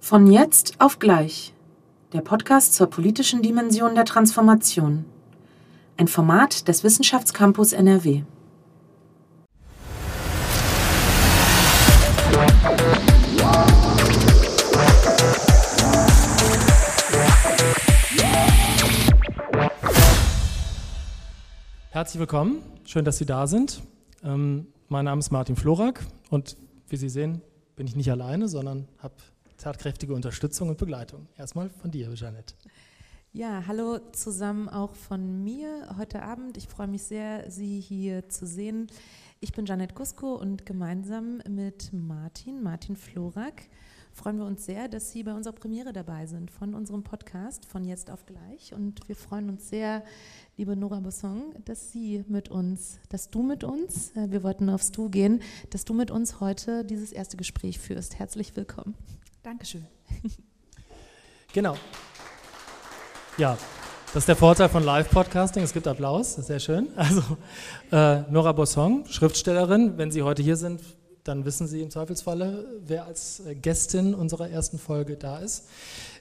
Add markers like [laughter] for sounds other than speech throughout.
Von jetzt auf gleich. Der Podcast zur politischen Dimension der Transformation. Ein Format des Wissenschaftscampus NRW. Herzlich willkommen, schön, dass Sie da sind. Ähm, mein Name ist Martin Florak und wie Sie sehen, bin ich nicht alleine, sondern habe tatkräftige Unterstützung und Begleitung. Erstmal von dir, Jeanette. Ja, hallo zusammen auch von mir heute Abend. Ich freue mich sehr, Sie hier zu sehen. Ich bin Janet Gusko und gemeinsam mit Martin, Martin Florak, freuen wir uns sehr, dass Sie bei unserer Premiere dabei sind von unserem Podcast von jetzt auf gleich. Und wir freuen uns sehr, liebe Nora Bosson, dass Sie mit uns, dass du mit uns, äh, wir wollten aufs Du gehen, dass du mit uns heute dieses erste Gespräch führst. Herzlich willkommen. Dankeschön. Genau. Ja, das ist der Vorteil von Live-Podcasting. Es gibt Applaus, sehr schön. Also, äh, Nora Bosson, Schriftstellerin. Wenn Sie heute hier sind, dann wissen Sie im Zweifelsfalle, wer als äh, Gästin unserer ersten Folge da ist.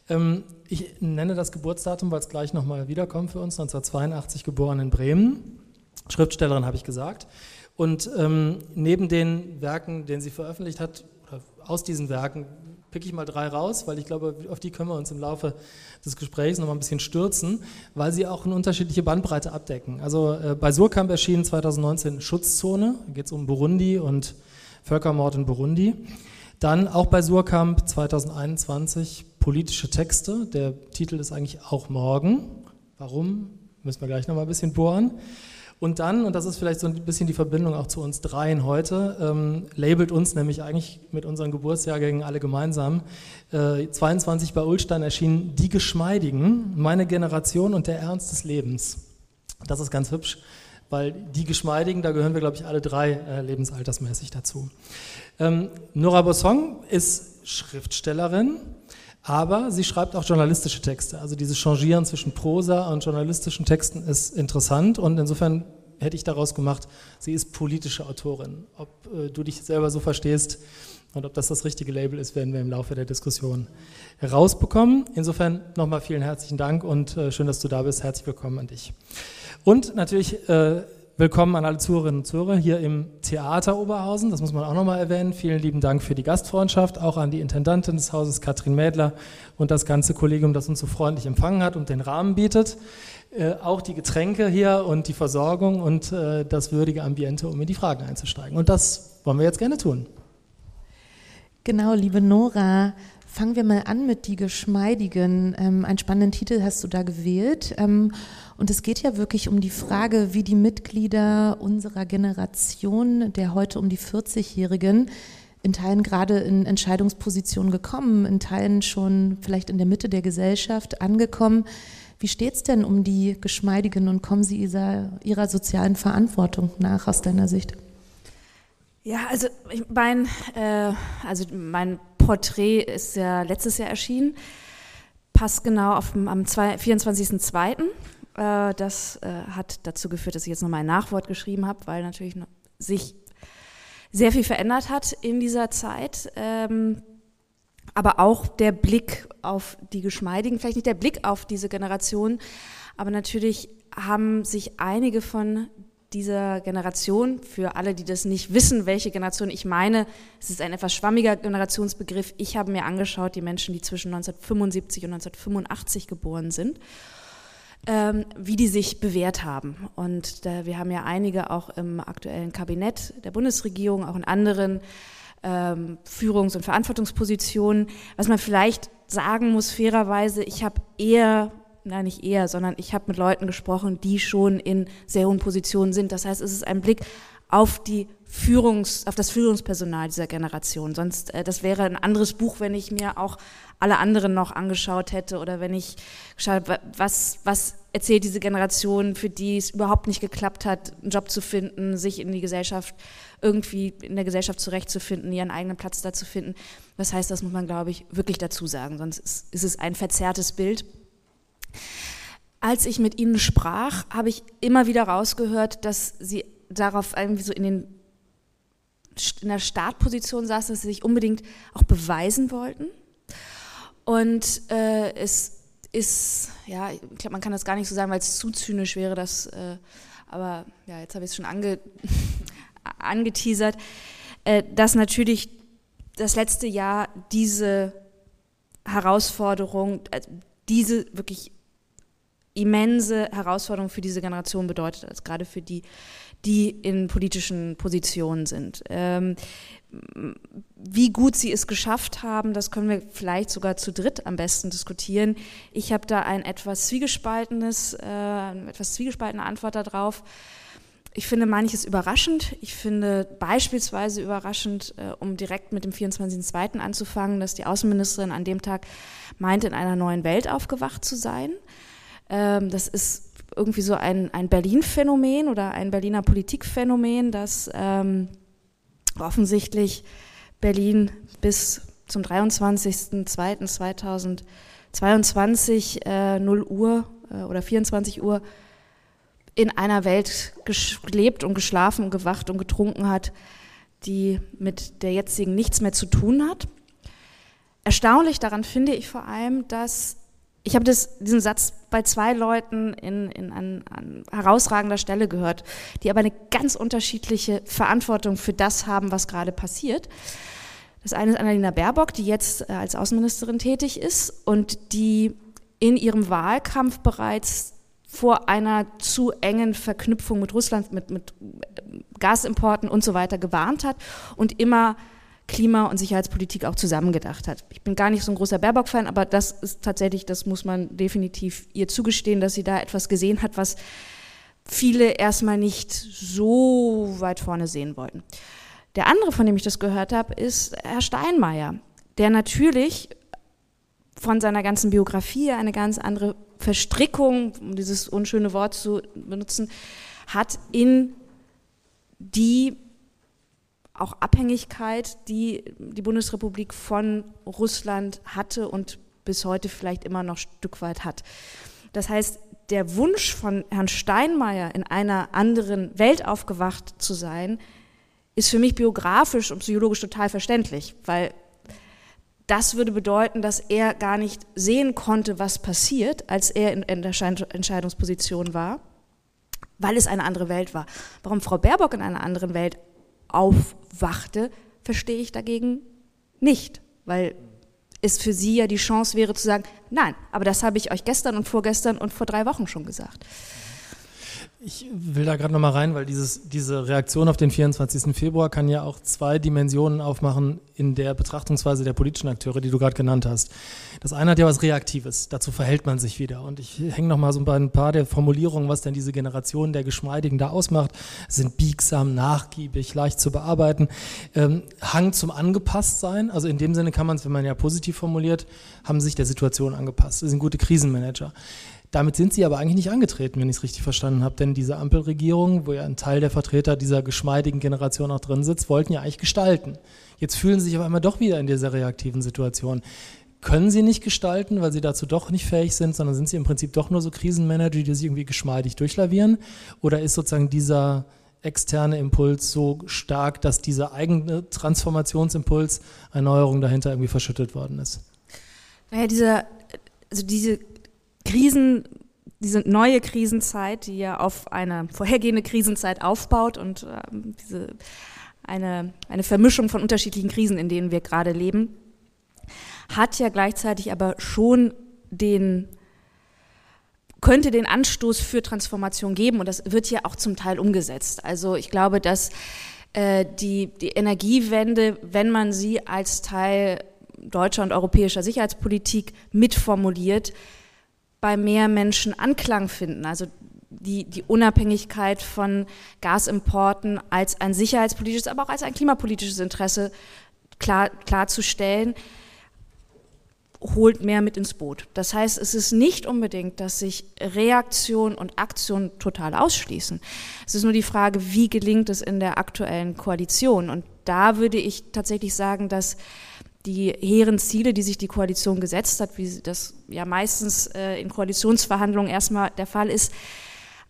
Ähm, ich nenne das Geburtsdatum, weil es gleich nochmal wiederkommt für uns. 1982 geboren in Bremen. Schriftstellerin habe ich gesagt. Und ähm, neben den Werken, den sie veröffentlicht hat, oder aus diesen Werken pick ich mal drei raus, weil ich glaube, auf die können wir uns im Laufe des Gesprächs noch mal ein bisschen stürzen, weil sie auch eine unterschiedliche Bandbreite abdecken. Also äh, bei Surkamp erschien 2019 Schutzzone, da geht es um Burundi und Völkermord in Burundi. Dann auch bei Surkamp 2021 politische Texte. Der Titel ist eigentlich auch morgen. Warum? Müssen wir gleich noch mal ein bisschen bohren. Und dann, und das ist vielleicht so ein bisschen die Verbindung auch zu uns dreien heute, ähm, labelt uns nämlich eigentlich mit unseren Geburtsjahrgängen alle gemeinsam. Äh, 22 bei Ulstein erschienen Die Geschmeidigen, meine Generation und der Ernst des Lebens. Das ist ganz hübsch, weil die Geschmeidigen, da gehören wir, glaube ich, alle drei äh, lebensaltersmäßig dazu. Ähm, Nora Bossong ist Schriftstellerin, aber sie schreibt auch journalistische Texte. Also dieses Changieren zwischen Prosa und journalistischen Texten ist interessant und insofern hätte ich daraus gemacht, sie ist politische Autorin. Ob äh, du dich selber so verstehst und ob das das richtige Label ist, werden wir im Laufe der Diskussion herausbekommen. Insofern nochmal vielen herzlichen Dank und äh, schön, dass du da bist. Herzlich willkommen an dich. Und natürlich äh, Willkommen an alle Zuhörerinnen und Zuhörer hier im Theater Oberhausen. Das muss man auch nochmal erwähnen. Vielen lieben Dank für die Gastfreundschaft, auch an die Intendantin des Hauses, Katrin Mädler, und das ganze Kollegium, das uns so freundlich empfangen hat und den Rahmen bietet. Äh, auch die Getränke hier und die Versorgung und äh, das würdige Ambiente, um in die Fragen einzusteigen. Und das wollen wir jetzt gerne tun. Genau, liebe Nora, fangen wir mal an mit Die Geschmeidigen. Ähm, einen spannenden Titel hast du da gewählt. Ähm, und es geht ja wirklich um die Frage, wie die Mitglieder unserer Generation, der heute um die 40-Jährigen, in Teilen gerade in Entscheidungspositionen gekommen, in Teilen schon vielleicht in der Mitte der Gesellschaft angekommen. Wie steht es denn um die Geschmeidigen und kommen sie ihrer, ihrer sozialen Verantwortung nach aus deiner Sicht? Ja, also mein, äh, also mein Porträt ist ja letztes Jahr erschienen, passt genau auf, am 24.02. Äh, das äh, hat dazu geführt, dass ich jetzt nochmal ein Nachwort geschrieben habe, weil natürlich sich sehr viel verändert hat in dieser Zeit. Ähm, aber auch der Blick auf die Geschmeidigen, vielleicht nicht der Blick auf diese Generation, aber natürlich haben sich einige von dieser Generation, für alle, die das nicht wissen, welche Generation ich meine, es ist ein etwas schwammiger Generationsbegriff. Ich habe mir angeschaut, die Menschen, die zwischen 1975 und 1985 geboren sind ähm, wie die sich bewährt haben. Und äh, wir haben ja einige auch im aktuellen Kabinett der Bundesregierung, auch in anderen ähm, Führungs- und Verantwortungspositionen. Was man vielleicht sagen muss, fairerweise, ich habe eher nein, nicht eher, sondern ich habe mit Leuten gesprochen, die schon in sehr hohen Positionen sind. Das heißt, es ist ein Blick auf die Führungs, auf das Führungspersonal dieser Generation. Sonst, äh, das wäre ein anderes Buch, wenn ich mir auch alle anderen noch angeschaut hätte oder wenn ich geschaut was, was erzählt diese Generation, für die es überhaupt nicht geklappt hat, einen Job zu finden, sich in die Gesellschaft, irgendwie in der Gesellschaft zurechtzufinden, ihren eigenen Platz da zu finden. Das heißt, das muss man, glaube ich, wirklich dazu sagen, sonst ist, ist es ein verzerrtes Bild. Als ich mit ihnen sprach, habe ich immer wieder rausgehört, dass sie darauf irgendwie so in den in der Startposition saßen, dass sie sich unbedingt auch beweisen wollten. Und äh, es ist, ja, ich glaube, man kann das gar nicht so sagen, weil es zu zynisch wäre, das, äh, aber ja, jetzt habe ich es schon ange, [laughs] angeteasert, äh, dass natürlich das letzte Jahr diese Herausforderung, äh, diese wirklich immense Herausforderung für diese Generation bedeutet, als gerade für die, die in politischen Positionen sind. Ähm, wie gut sie es geschafft haben, das können wir vielleicht sogar zu dritt am besten diskutieren. Ich habe da ein etwas zwiegespaltenes, äh, etwas zwiegespaltene Antwort darauf. Ich finde manches überraschend. Ich finde beispielsweise überraschend, äh, um direkt mit dem 24.02. anzufangen, dass die Außenministerin an dem Tag meint, in einer neuen Welt aufgewacht zu sein. Ähm, das ist irgendwie so ein, ein Berlin-Phänomen oder ein Berliner Politikphänomen, dass ähm, offensichtlich Berlin bis zum 23.02.2022 äh, 0 Uhr äh, oder 24 Uhr in einer Welt gelebt und geschlafen und gewacht und getrunken hat, die mit der jetzigen nichts mehr zu tun hat. Erstaunlich daran finde ich vor allem, dass ich habe diesen Satz bei zwei Leuten in, in an, an herausragender Stelle gehört, die aber eine ganz unterschiedliche Verantwortung für das haben, was gerade passiert. Das eine ist Annalena Baerbock, die jetzt äh, als Außenministerin tätig ist und die in ihrem Wahlkampf bereits vor einer zu engen Verknüpfung mit Russland, mit, mit Gasimporten und so weiter gewarnt hat und immer Klima- und Sicherheitspolitik auch zusammengedacht hat. Ich bin gar nicht so ein großer Baerbock-Fan, aber das ist tatsächlich, das muss man definitiv ihr zugestehen, dass sie da etwas gesehen hat, was viele erstmal nicht so weit vorne sehen wollten. Der andere, von dem ich das gehört habe, ist Herr Steinmeier, der natürlich von seiner ganzen Biografie eine ganz andere Verstrickung, um dieses unschöne Wort zu benutzen, hat in die auch Abhängigkeit, die die Bundesrepublik von Russland hatte und bis heute vielleicht immer noch ein Stück weit hat. Das heißt, der Wunsch von Herrn Steinmeier, in einer anderen Welt aufgewacht zu sein, ist für mich biografisch und psychologisch total verständlich, weil das würde bedeuten, dass er gar nicht sehen konnte, was passiert, als er in, der Entscheidungsposition war, weil es eine andere Welt war. Warum Frau Baerbock in einer anderen Welt aufwachte, verstehe ich dagegen nicht, weil es für sie ja die Chance wäre zu sagen, nein, aber das habe ich euch gestern und vorgestern und vor drei Wochen schon gesagt. Ich will da gerade nochmal rein, weil dieses, diese Reaktion auf den 24. Februar kann ja auch zwei Dimensionen aufmachen in der Betrachtungsweise der politischen Akteure, die du gerade genannt hast. Das eine hat ja was Reaktives, dazu verhält man sich wieder. Und ich hänge nochmal so bei ein paar der Formulierungen, was denn diese Generation der Geschmeidigen da ausmacht. Sind biegsam, nachgiebig, leicht zu bearbeiten. Ähm, Hang zum Angepasstsein, also in dem Sinne kann man es, wenn man ja positiv formuliert, haben sich der Situation angepasst. Sie sind gute Krisenmanager. Damit sind sie aber eigentlich nicht angetreten, wenn ich es richtig verstanden habe. Denn diese Ampelregierung, wo ja ein Teil der Vertreter dieser geschmeidigen Generation auch drin sitzt, wollten ja eigentlich gestalten. Jetzt fühlen sie sich aber immer doch wieder in dieser reaktiven Situation. Können sie nicht gestalten, weil sie dazu doch nicht fähig sind, sondern sind sie im Prinzip doch nur so Krisenmanager, die sich irgendwie geschmeidig durchlavieren? Oder ist sozusagen dieser externe Impuls so stark, dass dieser eigene Transformationsimpuls, Erneuerung dahinter irgendwie verschüttet worden ist? Naja, dieser, also diese Krisen, diese neue Krisenzeit, die ja auf eine vorhergehende Krisenzeit aufbaut und äh, diese, eine, eine Vermischung von unterschiedlichen Krisen, in denen wir gerade leben, hat ja gleichzeitig aber schon den könnte den Anstoß für Transformation geben und das wird ja auch zum Teil umgesetzt. Also ich glaube, dass äh, die, die Energiewende, wenn man sie als Teil deutscher und europäischer Sicherheitspolitik mitformuliert, bei mehr Menschen Anklang finden. Also die, die Unabhängigkeit von Gasimporten als ein sicherheitspolitisches, aber auch als ein klimapolitisches Interesse klar, klarzustellen, holt mehr mit ins Boot. Das heißt, es ist nicht unbedingt, dass sich Reaktion und Aktion total ausschließen. Es ist nur die Frage, wie gelingt es in der aktuellen Koalition. Und da würde ich tatsächlich sagen, dass die hehren Ziele, die sich die Koalition gesetzt hat, wie das ja meistens äh, in Koalitionsverhandlungen erstmal der Fall ist,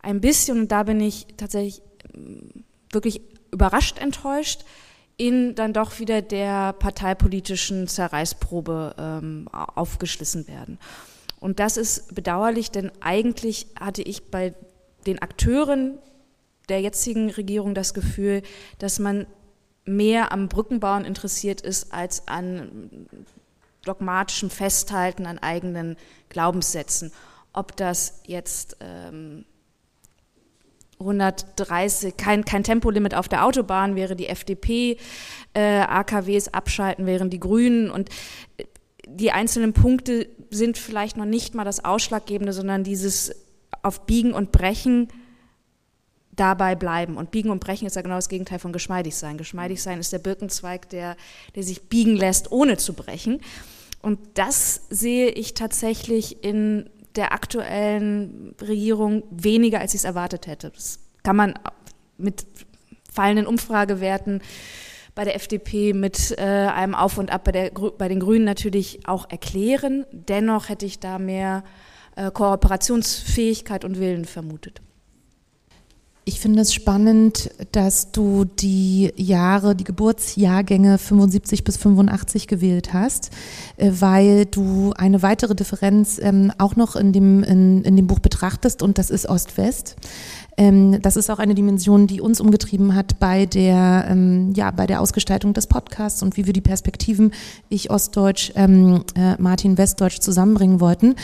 ein bisschen, und da bin ich tatsächlich mm, wirklich überrascht enttäuscht, in dann doch wieder der parteipolitischen Zerreißprobe ähm, aufgeschlissen werden. Und das ist bedauerlich, denn eigentlich hatte ich bei den Akteuren der jetzigen Regierung das Gefühl, dass man mehr am Brückenbauen interessiert ist als an dogmatischem Festhalten an eigenen Glaubenssätzen. Ob das jetzt ähm, 130, kein, kein Tempolimit auf der Autobahn wäre die FDP, äh, AKWs abschalten wären die Grünen und äh, die einzelnen Punkte sind vielleicht noch nicht mal das Ausschlaggebende, sondern dieses auf Biegen und Brechen dabei bleiben. Und Biegen und Brechen ist ja genau das Gegenteil von geschmeidig sein. Geschmeidig sein ist der Birkenzweig, der, der sich biegen lässt, ohne zu brechen. Und das sehe ich tatsächlich in der aktuellen Regierung weniger, als ich es erwartet hätte. Das kann man mit fallenden Umfragewerten bei der FDP mit äh, einem Auf und Ab bei, der, bei den Grünen natürlich auch erklären. Dennoch hätte ich da mehr äh, Kooperationsfähigkeit und Willen vermutet. Ich finde es spannend, dass du die Jahre, die Geburtsjahrgänge 75 bis 85 gewählt hast, äh, weil du eine weitere Differenz ähm, auch noch in dem, in, in dem Buch betrachtest und das ist Ost-West. Ähm, das ist auch eine Dimension, die uns umgetrieben hat bei der, ähm, ja, bei der Ausgestaltung des Podcasts und wie wir die Perspektiven, ich Ostdeutsch, äh, Martin Westdeutsch zusammenbringen wollten.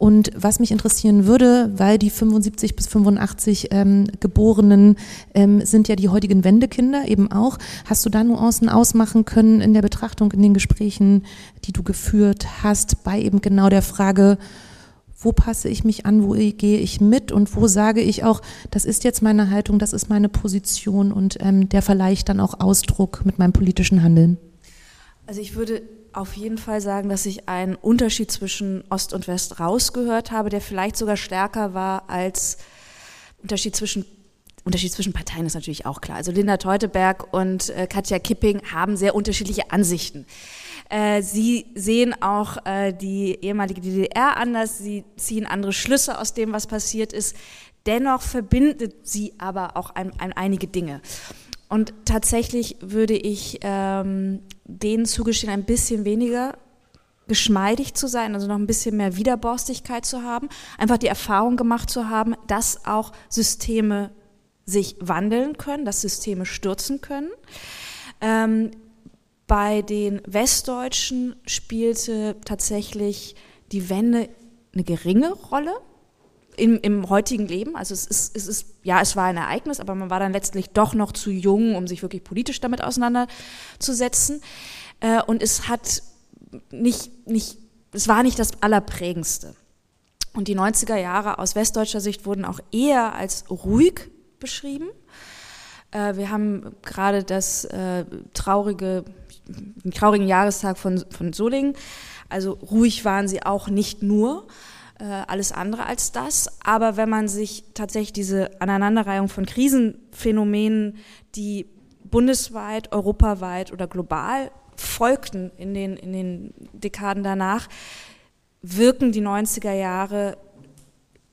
Und was mich interessieren würde, weil die 75 bis 85 ähm, Geborenen ähm, sind ja die heutigen Wendekinder eben auch, hast du da Nuancen ausmachen können in der Betrachtung, in den Gesprächen, die du geführt hast, bei eben genau der Frage, wo passe ich mich an, wo gehe ich mit und wo sage ich auch, das ist jetzt meine Haltung, das ist meine Position und ähm, der verleihe ich dann auch Ausdruck mit meinem politischen Handeln? Also ich würde auf jeden Fall sagen, dass ich einen Unterschied zwischen Ost und West rausgehört habe, der vielleicht sogar stärker war als Unterschied zwischen Unterschied zwischen Parteien ist natürlich auch klar. Also Linda Teuteberg und äh, Katja Kipping haben sehr unterschiedliche Ansichten. Äh, sie sehen auch äh, die ehemalige DDR anders, sie ziehen andere Schlüsse aus dem, was passiert ist. Dennoch verbindet sie aber auch ein, ein, einige Dinge. Und tatsächlich würde ich ähm, denen zugestehen, ein bisschen weniger geschmeidig zu sein, also noch ein bisschen mehr Widerborstigkeit zu haben, einfach die Erfahrung gemacht zu haben, dass auch Systeme sich wandeln können, dass Systeme stürzen können. Ähm, bei den Westdeutschen spielte tatsächlich die Wende eine geringe Rolle im, im heutigen Leben. Also es ist, es ist, ja, es war ein Ereignis, aber man war dann letztlich doch noch zu jung, um sich wirklich politisch damit auseinanderzusetzen. Äh, und es hat nicht, nicht, es war nicht das Allerprägendste. Und die 90er Jahre aus westdeutscher Sicht wurden auch eher als ruhig beschrieben. Äh, wir haben gerade das äh, traurige, den traurigen Jahrestag von, von Solingen. Also ruhig waren sie auch nicht nur, äh, alles andere als das. Aber wenn man sich tatsächlich diese Aneinanderreihung von Krisenphänomenen, die bundesweit, europaweit oder global folgten in den, in den Dekaden danach, wirken die 90er Jahre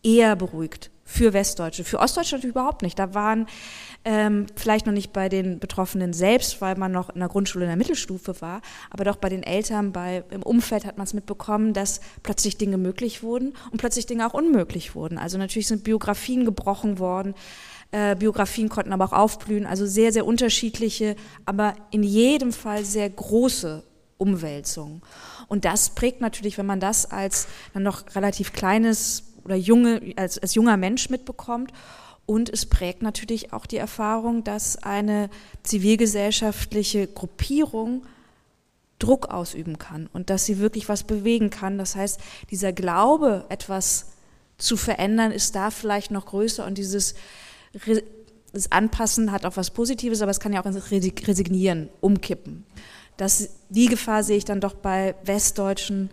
eher beruhigt für Westdeutsche. Für Ostdeutsche überhaupt nicht. Da waren ähm, vielleicht noch nicht bei den Betroffenen selbst, weil man noch in der Grundschule in der Mittelstufe war, aber doch bei den Eltern, bei, im Umfeld hat man es mitbekommen, dass plötzlich Dinge möglich wurden und plötzlich Dinge auch unmöglich wurden. Also natürlich sind Biografien gebrochen worden. Äh, Biografien konnten aber auch aufblühen, also sehr, sehr unterschiedliche, aber in jedem Fall sehr große Umwälzungen. Und das prägt natürlich, wenn man das als dann noch relativ kleines oder junge, als, als junger Mensch mitbekommt. Und es prägt natürlich auch die Erfahrung, dass eine zivilgesellschaftliche Gruppierung Druck ausüben kann und dass sie wirklich was bewegen kann. Das heißt, dieser Glaube, etwas zu verändern, ist da vielleicht noch größer und dieses Anpassen hat auch was Positives, aber es kann ja auch Resignieren umkippen. Das, die Gefahr sehe ich dann doch bei Westdeutschen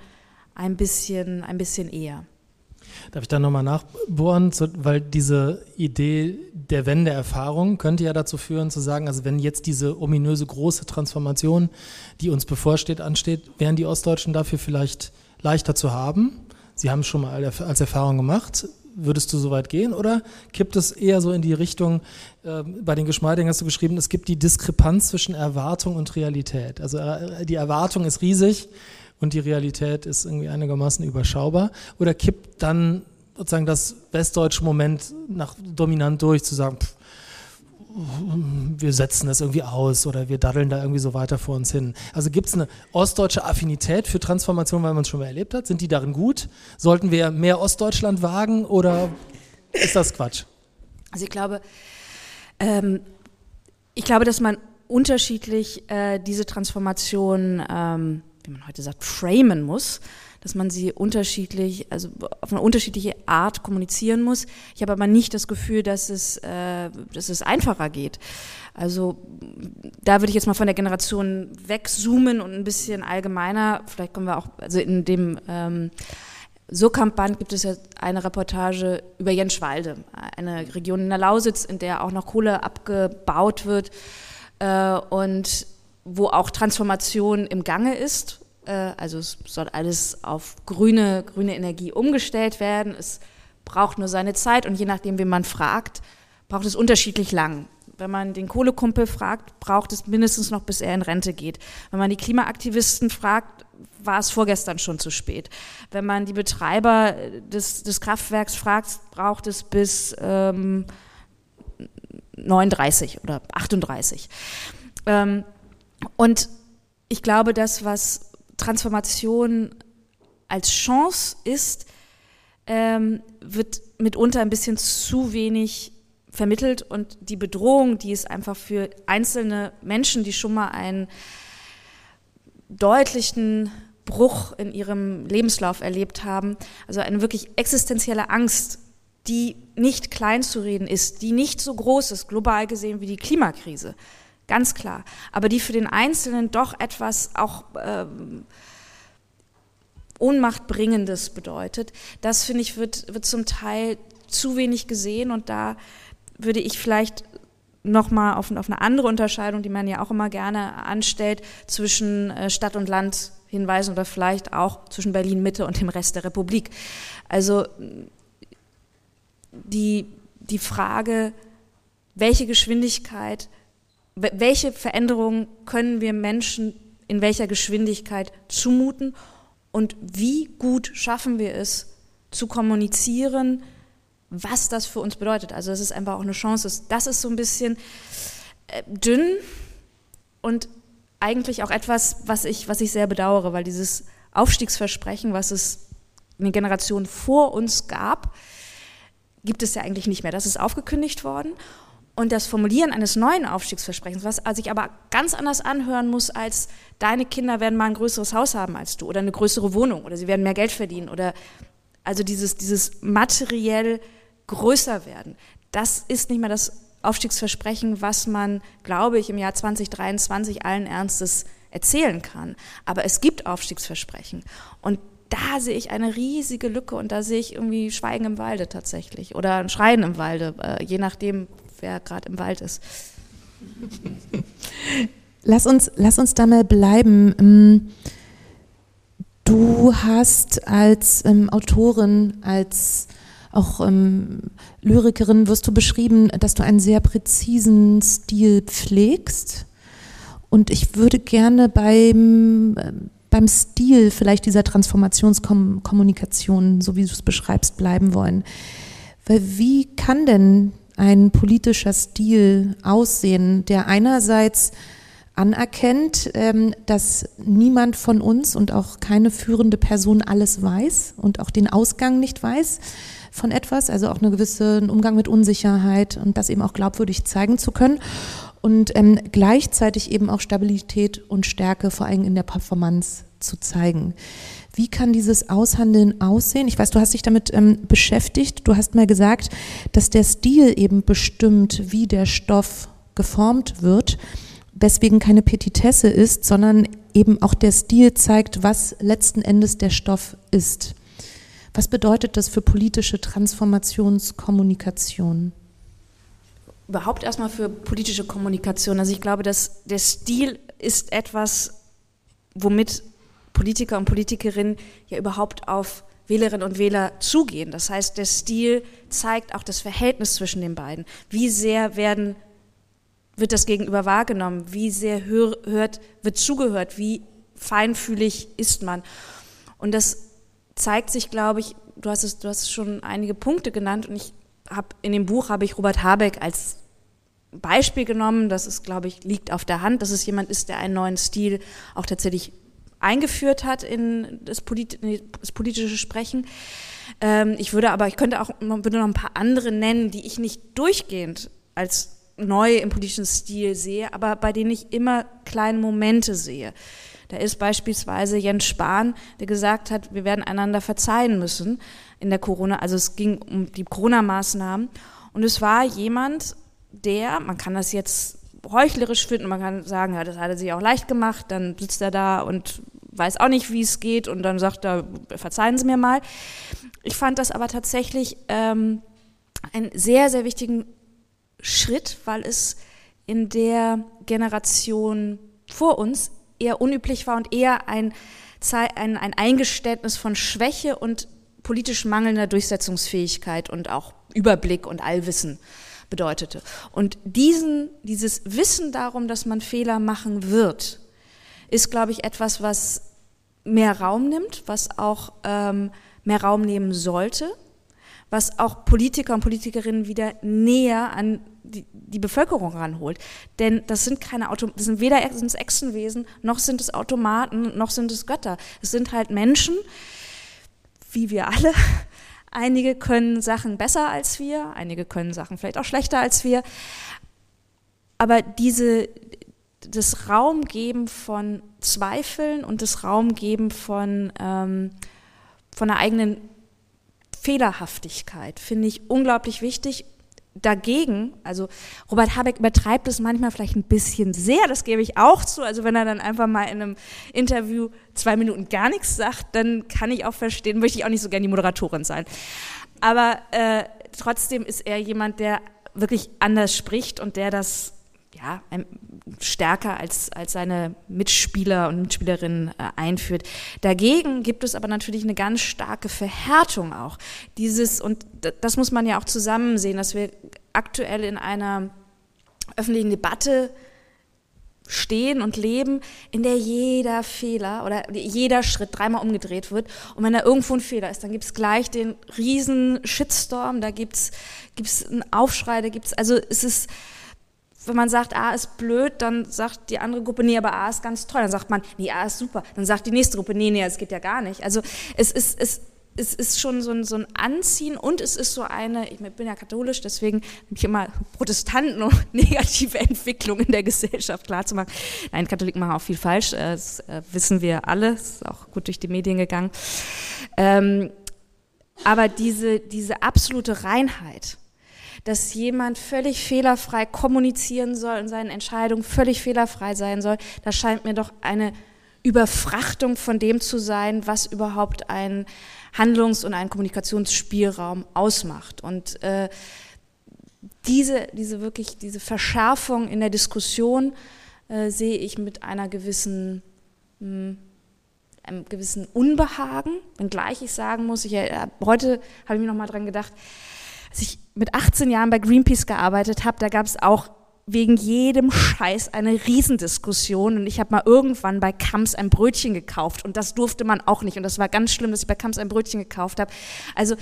ein bisschen, ein bisschen eher. Darf ich da nochmal nachbohren, weil diese Idee der Wendeerfahrung könnte ja dazu führen, zu sagen, also wenn jetzt diese ominöse große Transformation, die uns bevorsteht, ansteht, wären die Ostdeutschen dafür vielleicht leichter zu haben. Sie haben es schon mal als Erfahrung gemacht. würdest du so weit gehen oder kippt es eher so in die Richtung, äh, bei den Geschmeidingen hast du geschrieben, es gibt die Diskrepanz zwischen Erwartung und Realität. Also äh, die Erwartung ist riesig und die Realität ist irgendwie einigermaßen überschaubar. Oder kippt dann sozusagen das westdeutsche Moment nach dominant durch, zu sagen, pff, wir setzen das irgendwie aus oder wir daddeln da irgendwie so weiter vor uns hin. Also gibt es eine ostdeutsche Affinität für Transformation, weil man es schon mal erlebt hat? Sind die darin gut? Sollten wir mehr Ostdeutschland wagen oder ist das Quatsch? Also ich glaube, ähm, ich glaube, dass man unterschiedlich äh, diese Transformation, ähm, wie man heute sagt, framen muss dass man sie unterschiedlich, also auf eine unterschiedliche Art kommunizieren muss. Ich habe aber nicht das Gefühl, dass es, äh, dass es einfacher geht. Also da würde ich jetzt mal von der Generation wegzoomen und ein bisschen allgemeiner, vielleicht kommen wir auch, also in dem ähm, Surkamp-Band gibt es ja eine Reportage über Jenschwalde, eine Region in der Lausitz, in der auch noch Kohle abgebaut wird äh, und wo auch Transformation im Gange ist äh, also es soll alles auf grüne, grüne Energie umgestellt werden. Es braucht nur seine Zeit und je nachdem, wen man fragt, braucht es unterschiedlich lang. Wenn man den Kohlekumpel fragt, braucht es mindestens noch, bis er in Rente geht. Wenn man die Klimaaktivisten fragt, war es vorgestern schon zu spät. Wenn man die Betreiber des, des Kraftwerks fragt, braucht es bis ähm, 39 oder 38. Ähm, und ich glaube, das, was Transformation als Chance ist, ähm, wird mitunter ein bisschen zu wenig vermittelt. Und die Bedrohung, die es einfach für einzelne Menschen, die schon mal einen deutlichen Bruch in ihrem Lebenslauf erlebt haben, also eine wirklich existenzielle Angst, die nicht klein zu reden ist, die nicht so groß ist, global gesehen, wie die Klimakrise, ganz klar, aber die für den Einzelnen doch etwas auch ähm, Ohnmachtbringendes bedeutet. Das, finde ich, wird, wird zum Teil zu wenig gesehen und da würde ich vielleicht nochmal auf, auf eine andere Unterscheidung, die man ja auch immer gerne anstellt, zwischen äh, Stadt und Land hinweisen oder vielleicht auch zwischen Berlin Mitte und dem Rest der Republik. Also die, die Frage, welche Geschwindigkeit welche Veränderungen können wir Menschen in welcher Geschwindigkeit zumuten und wie gut schaffen wir es zu kommunizieren, was das für uns bedeutet. Also das ist einfach auch eine Chance. Das ist so ein bisschen äh, dünn und eigentlich auch etwas, was ich, was ich sehr bedauere, weil dieses Aufstiegsversprechen, was es eine Generation vor uns gab, gibt es ja eigentlich nicht mehr. Das ist aufgekündigt worden und das Formulieren eines neuen Aufstiegsversprechens, was sich aber ganz anders anhören muss als deine Kinder werden mal ein größeres Haus haben als du oder eine größere Wohnung oder sie werden mehr Geld verdienen oder also dieses, dieses materiell größer werden, das ist nicht mehr das Aufstiegsversprechen, was man, glaube ich, im Jahr 2023 allen Ernstes erzählen kann. Aber es gibt Aufstiegsversprechen. Und da sehe ich eine riesige Lücke und da sehe ich irgendwie Schweigen im Walde tatsächlich oder ein Schreien im Walde, äh, je nachdem, wer gerade im Wald ist. [laughs] Lass uns, lass uns da mal bleiben. Ähm, du hast als ähm, Autorin, als auch ähm, Lyrikerin wirst du beschrieben, dass du einen sehr präzisen Stil pflegst. Und ich würde gerne beim, äh, beim Stil vielleicht dieser Transformationskommunikation, so wie du es beschreibst, bleiben wollen. Weil wie kann denn ein politischer Stil aussehen, der einerseits anerkennt, ähm, dass niemand von uns und auch keine führende Person alles weiß und auch den Ausgang nicht weiß von etwas, also auch einen gewissen Umgang mit Unsicherheit und das eben auch glaubwürdig zeigen zu können und ähm, gleichzeitig eben auch Stabilität und Stärke vor allem in der Performance zu zeigen. Wie kann dieses Aushandeln aussehen? Ich weiß, du hast dich damit ähm, beschäftigt. Du hast mal gesagt, dass der Stil eben bestimmt, wie der Stoff geformt wird, weswegen keine Petitesse ist, sondern eben auch der Stil zeigt, was letzten Endes der Stoff ist. Was bedeutet das für politische Transformationskommunikation? Überhaupt erstmal für politische Kommunikation. Also ich glaube, dass der Stil ist etwas, womit Politiker und Politikerinnen ja überhaupt auf Wählerinnen und Wähler zugehen. Das heißt, der Stil zeigt auch das Verhältnis zwischen den beiden. Wie sehr werden, wird das Gegenüber wahrgenommen? Wie sehr hör, hört, wird zugehört? Wie feinfühlig ist man? Und das zeigt sich, glaube ich, du hast es, du hast schon einige Punkte genannt und ich habe in dem Buch habe ich Robert Habeck als Beispiel genommen. Das ist, glaube ich, liegt auf der Hand, dass es jemand ist, der einen neuen Stil auch tatsächlich eingeführt hat in das, Polit das politische Sprechen. Ähm, ich würde aber, ich könnte auch würde noch ein paar andere nennen, die ich nicht durchgehend als neu im politischen Stil sehe, aber bei denen ich immer kleine Momente sehe. Da ist beispielsweise Jens Spahn, der gesagt hat, wir werden einander verzeihen müssen in der Corona, also es ging um die Corona-Maßnahmen. Und es war jemand, der, man kann das jetzt heuchlerisch finden, man kann sagen, ja, das hat er sich auch leicht gemacht, dann sitzt er da und weiß auch nicht, wie es geht und dann sagt er, verzeihen Sie mir mal. Ich fand das aber tatsächlich ähm, einen sehr, sehr wichtigen Schritt, weil es in der Generation vor uns eher unüblich war und eher ein, ein, ein Eingeständnis von Schwäche und politisch mangelnder Durchsetzungsfähigkeit und auch Überblick und Allwissen bedeutete. Und diesen, dieses Wissen darum, dass man Fehler machen wird, ist, glaube ich, etwas, was mehr Raum nimmt, was auch ähm, mehr Raum nehmen sollte, was auch Politiker und Politikerinnen wieder näher an die, die Bevölkerung ranholt. Denn das sind keine Auto, das sind weder Echsenwesen, noch sind es Automaten, noch sind es Götter. Es sind halt Menschen, wie wir alle. [laughs] Einige können Sachen besser als wir, einige können Sachen vielleicht auch schlechter als wir. Aber diese, das Raumgeben von Zweifeln und das Raumgeben von, ähm, von einer eigenen Fehlerhaftigkeit finde ich unglaublich wichtig. Dagegen, also Robert Habeck übertreibt es manchmal vielleicht ein bisschen sehr, das gebe ich auch zu. Also wenn er dann einfach mal in einem Interview zwei Minuten gar nichts sagt, dann kann ich auch verstehen, möchte ich auch nicht so gerne die Moderatorin sein. Aber äh, trotzdem ist er jemand, der wirklich anders spricht und der das ja, stärker als, als seine Mitspieler und Mitspielerinnen äh, einführt. Dagegen gibt es aber natürlich eine ganz starke Verhärtung auch. Dieses, und das muss man ja auch zusammen sehen, dass wir aktuell in einer öffentlichen Debatte stehen und leben, in der jeder Fehler oder jeder Schritt dreimal umgedreht wird. Und wenn da irgendwo ein Fehler ist, dann gibt es gleich den riesen Shitstorm, da gibt es einen Aufschrei, da gibt es, also es ist, wenn man sagt, A ist blöd, dann sagt die andere Gruppe, nee, aber A ist ganz toll. Dann sagt man, nee, A ist super. Dann sagt die nächste Gruppe, nee, nee, es geht ja gar nicht. Also es ist, es, es ist schon so ein, so ein Anziehen und es ist so eine, ich bin ja katholisch, deswegen nehme ich immer Protestanten und [laughs] negative Entwicklung in der Gesellschaft klarzumachen. Nein, Katholiken machen auch viel falsch, äh, das äh, wissen wir alle, das ist auch gut durch die Medien gegangen. Ähm, aber diese, diese absolute Reinheit, dass jemand völlig fehlerfrei kommunizieren soll und seinen Entscheidungen völlig fehlerfrei sein soll, das scheint mir doch eine Überfrachtung von dem zu sein, was überhaupt ein Handlungs- und ein Kommunikationsspielraum ausmacht. Und äh, diese, diese wirklich, diese Verschärfung in der Diskussion äh, sehe ich mit einer gewissen, mh, hm, einem gewissen Unbehagen, wenngleich ich sagen muss, ich, äh, heute habe ich mir noch mal dran gedacht, als ich mit 18 Jahren bei Greenpeace gearbeitet habe, da gab es auch wegen jedem Scheiß eine Riesendiskussion und ich habe mal irgendwann bei Kamps ein Brötchen gekauft und das durfte man auch nicht und das war ganz schlimm, dass ich bei Kamps ein Brötchen gekauft habe. Also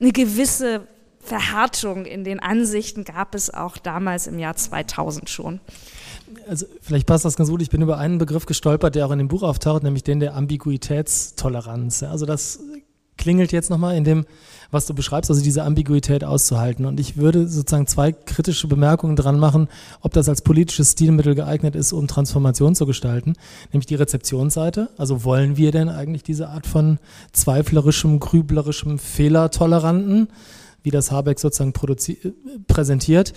eine gewisse Verhärtung in den Ansichten gab es auch damals im Jahr 2000 schon. Also vielleicht passt das ganz gut. Ich bin über einen Begriff gestolpert, der auch in dem Buch auftaucht, nämlich den der Ambiguitätstoleranz. Also das klingelt jetzt nochmal in dem was du beschreibst, also diese Ambiguität auszuhalten. Und ich würde sozusagen zwei kritische Bemerkungen dran machen, ob das als politisches Stilmittel geeignet ist, um Transformation zu gestalten, nämlich die Rezeptionsseite. Also wollen wir denn eigentlich diese Art von zweiflerischem, grüblerischem, fehlertoleranten, wie das Habeck sozusagen präsentiert?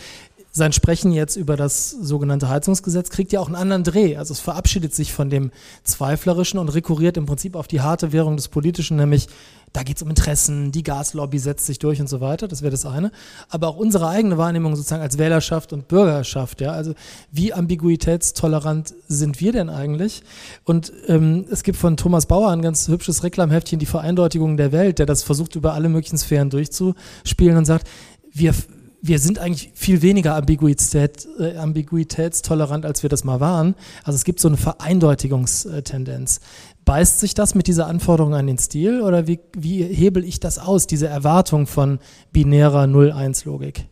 Sein Sprechen jetzt über das sogenannte Heizungsgesetz kriegt ja auch einen anderen Dreh. Also es verabschiedet sich von dem Zweiflerischen und rekurriert im Prinzip auf die harte Währung des Politischen, nämlich da geht es um Interessen, die Gaslobby setzt sich durch und so weiter, das wäre das eine. Aber auch unsere eigene Wahrnehmung sozusagen als Wählerschaft und Bürgerschaft, ja, also wie ambiguitätstolerant sind wir denn eigentlich? Und ähm, es gibt von Thomas Bauer ein ganz hübsches Reklamheftchen, die Vereindeutigung der Welt, der das versucht über alle möglichen Sphären durchzuspielen und sagt, wir wir sind eigentlich viel weniger Ambiguität, äh, ambiguitätstolerant, als wir das mal waren. Also es gibt so eine Vereindeutigungstendenz. Beißt sich das mit dieser Anforderung an den Stil oder wie, wie hebel ich das aus, diese Erwartung von binärer 0-1-Logik?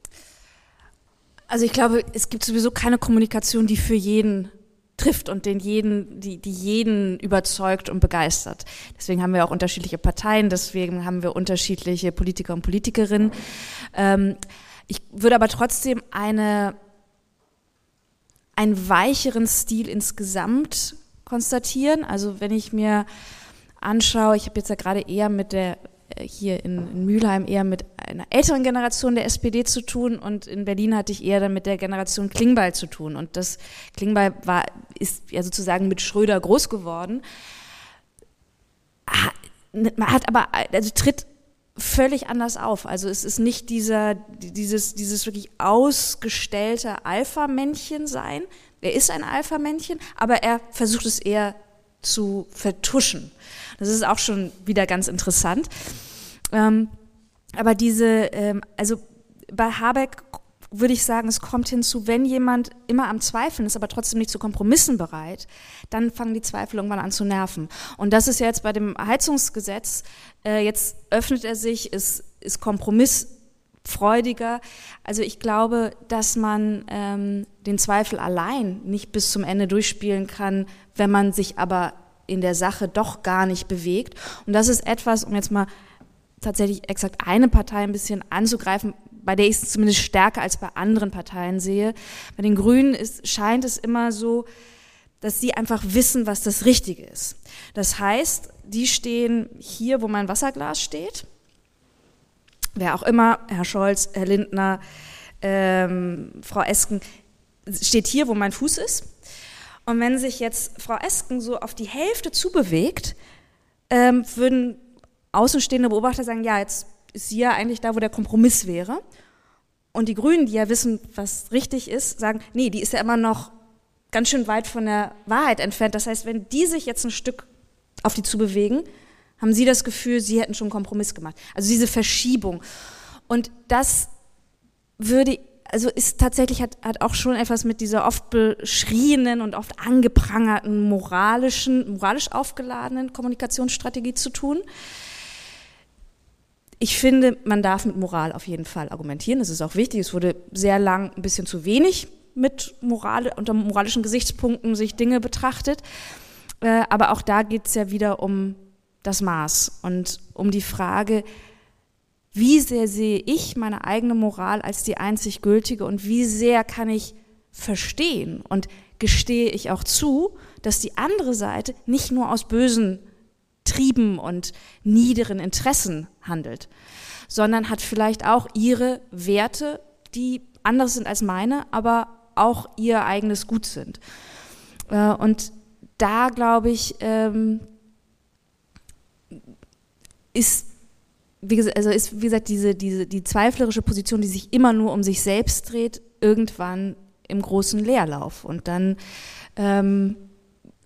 Also ich glaube, es gibt sowieso keine Kommunikation, die für jeden trifft und den jeden, die, die jeden überzeugt und begeistert. Deswegen haben wir auch unterschiedliche Parteien, deswegen haben wir unterschiedliche Politiker und Politikerinnen. Ähm, ich würde aber trotzdem eine, einen weicheren Stil insgesamt konstatieren. Also wenn ich mir anschaue, ich habe jetzt ja gerade eher mit der äh, hier in, in Mülheim eher mit einer älteren Generation der SPD zu tun und in Berlin hatte ich eher dann mit der Generation Klingbeil zu tun. Und das Klingbeil war, ist ja sozusagen mit Schröder groß geworden. Man hat aber, also tritt völlig anders auf. Also es ist nicht dieser, dieses, dieses wirklich ausgestellte Alpha-Männchen sein. Er ist ein Alpha-Männchen, aber er versucht es eher zu vertuschen. Das ist auch schon wieder ganz interessant. Ähm, aber diese, ähm, also bei Habeck würde ich sagen, es kommt hinzu, wenn jemand immer am Zweifeln ist, aber trotzdem nicht zu Kompromissen bereit, dann fangen die Zweifel irgendwann an zu nerven. Und das ist ja jetzt bei dem Heizungsgesetz, äh, jetzt öffnet er sich, ist, ist kompromissfreudiger. Also ich glaube, dass man ähm, den Zweifel allein nicht bis zum Ende durchspielen kann, wenn man sich aber in der Sache doch gar nicht bewegt. Und das ist etwas, um jetzt mal tatsächlich exakt eine Partei ein bisschen anzugreifen, bei der ich es zumindest stärker als bei anderen Parteien sehe. Bei den Grünen ist, scheint es immer so, dass sie einfach wissen, was das Richtige ist. Das heißt, die stehen hier, wo mein Wasserglas steht. Wer auch immer, Herr Scholz, Herr Lindner, ähm, Frau Esken, steht hier, wo mein Fuß ist. Und wenn sich jetzt Frau Esken so auf die Hälfte zubewegt, ähm, würden außenstehende Beobachter sagen, ja, jetzt ist sie ja eigentlich da, wo der Kompromiss wäre. Und die Grünen, die ja wissen, was richtig ist, sagen, nee, die ist ja immer noch ganz schön weit von der Wahrheit entfernt. Das heißt, wenn die sich jetzt ein Stück auf die zubewegen, haben sie das Gefühl, sie hätten schon einen Kompromiss gemacht. Also diese Verschiebung. Und das würde, also ist tatsächlich, hat, hat auch schon etwas mit dieser oft beschriebenen und oft angeprangerten moralischen, moralisch aufgeladenen Kommunikationsstrategie zu tun ich finde, man darf mit Moral auf jeden Fall argumentieren. Das ist auch wichtig. Es wurde sehr lang ein bisschen zu wenig mit Moral, unter moralischen Gesichtspunkten sich Dinge betrachtet. Äh, aber auch da geht es ja wieder um das Maß und um die Frage, wie sehr sehe ich meine eigene Moral als die einzig gültige und wie sehr kann ich verstehen und gestehe ich auch zu, dass die andere Seite nicht nur aus bösen Trieben und niederen Interessen handelt, sondern hat vielleicht auch ihre Werte, die anders sind als meine, aber auch ihr eigenes Gut sind. Äh, und da glaube ich, ähm, ist wie gesagt, also ist, wie gesagt, diese, diese, die zweiflerische Position, die sich immer nur um sich selbst dreht, irgendwann im großen Leerlauf. Und dann ähm,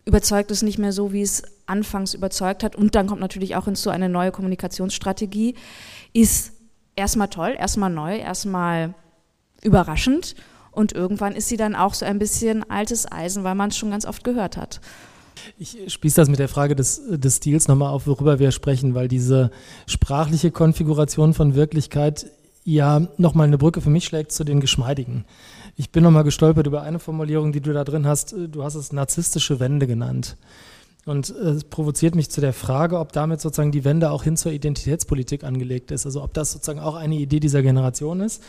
überzeugt es nicht mehr so, wie es anfangs überzeugt hat. Und dann kommt natürlich auch hinzu eine neue Kommunikationsstrategie. Ist erstmal toll, erstmal neu, erstmal überraschend. Und irgendwann ist sie dann auch so ein bisschen altes Eisen, weil man es schon ganz oft gehört hat. Ich spieße das mit der Frage des, des Stils nochmal auf, worüber wir sprechen, weil diese sprachliche Konfiguration von Wirklichkeit ja nochmal eine Brücke für mich schlägt zu den Geschmeidigen. Ich bin nochmal gestolpert über eine Formulierung, die du da drin hast. Du hast es narzisstische Wände genannt. Und äh, es provoziert mich zu der Frage, ob damit sozusagen die Wende auch hin zur Identitätspolitik angelegt ist. Also ob das sozusagen auch eine Idee dieser Generation ist.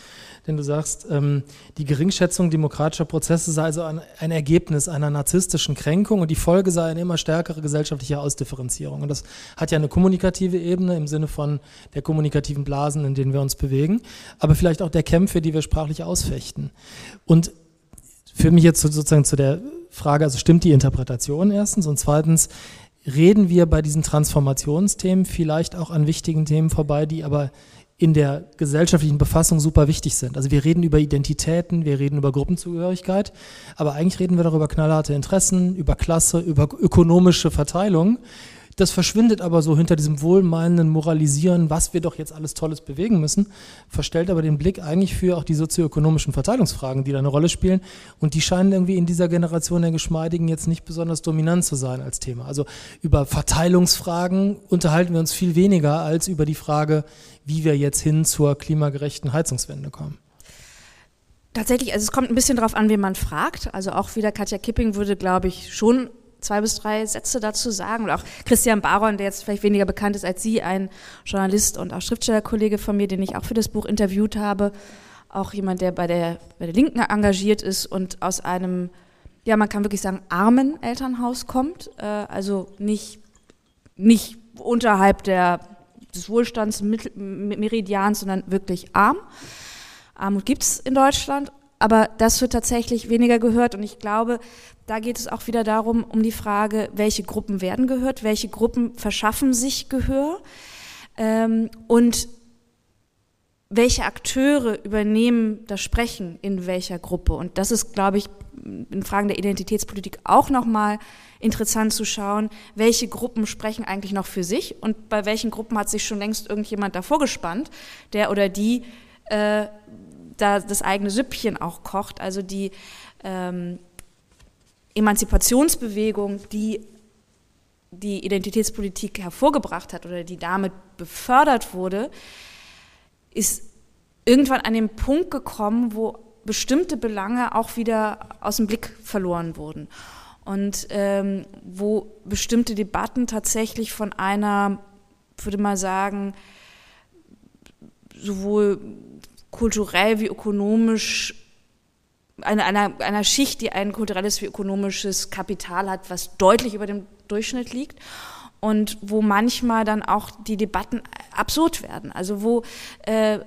Denn du sagst, ähm, die Geringschätzung demokratischer Prozesse sei also ein, ein, Ergebnis einer narzisstischen Kränkung und die Folge sei eine immer stärkere gesellschaftliche Ausdifferenzierung. Und das hat ja eine kommunikative Ebene im Sinne von der kommunikativen Blasen, in denen wir uns bewegen, aber vielleicht auch der Kämpfe, die wir sprachlich ausfechten. Und für mich jetzt sozusagen zu der Frage, also stimmt die Interpretation erstens und zweitens, reden wir bei diesen Transformationsthemen vielleicht auch an wichtigen Themen vorbei, die aber in der gesellschaftlichen Befassung super wichtig sind. Also wir reden über Identitäten, wir reden über Gruppenzugehörigkeit, aber eigentlich reden wir darüber knallharte Interessen, über Klasse, über ökonomische Verteilung das verschwindet aber so hinter diesem wohlmeinenden Moralisieren, was wir doch jetzt alles Tolles bewegen müssen, verstellt aber den Blick eigentlich für auch die sozioökonomischen Verteilungsfragen, die da eine Rolle spielen. Und die scheinen irgendwie in dieser Generation der Geschmeidigen jetzt nicht besonders dominant zu sein als Thema. Also über Verteilungsfragen unterhalten wir uns viel weniger als über die Frage, wie wir jetzt hin zur klimagerechten Heizungswende kommen. Tatsächlich, also es kommt ein bisschen darauf an, wen man fragt. Also auch wieder Katja Kipping würde, glaube ich, schon zwei bis drei Sätze dazu sagen. Und auch Christian Baron, der jetzt vielleicht weniger bekannt ist als Sie, ein Journalist und auch Schriftstellerkollege von mir, den ich auch für das Buch interviewt habe. Auch jemand, der bei der, bei der Linken engagiert ist und aus einem, ja, man kann wirklich sagen, armen Elternhaus kommt. Äh, also nicht, nicht unterhalb der, des Wohlstandsmeridians, sondern wirklich arm. Armut gibt es in Deutschland aber das wird tatsächlich weniger gehört und ich glaube, da geht es auch wieder darum, um die Frage, welche Gruppen werden gehört, welche Gruppen verschaffen sich Gehör ähm, und welche Akteure übernehmen das Sprechen in welcher Gruppe. Und das ist, glaube ich, in Fragen der Identitätspolitik auch nochmal interessant zu schauen, welche Gruppen sprechen eigentlich noch für sich und bei welchen Gruppen hat sich schon längst irgendjemand davor gespannt, der oder die äh, da das eigene Süppchen auch kocht. Also die ähm, Emanzipationsbewegung, die die Identitätspolitik hervorgebracht hat oder die damit befördert wurde, ist irgendwann an den Punkt gekommen, wo bestimmte Belange auch wieder aus dem Blick verloren wurden und ähm, wo bestimmte Debatten tatsächlich von einer, würde mal sagen, sowohl kulturell wie ökonomisch einer, einer, einer Schicht, die ein kulturelles wie ökonomisches Kapital hat, was deutlich über dem Durchschnitt liegt und wo manchmal dann auch die Debatten absurd werden. Also wo, äh,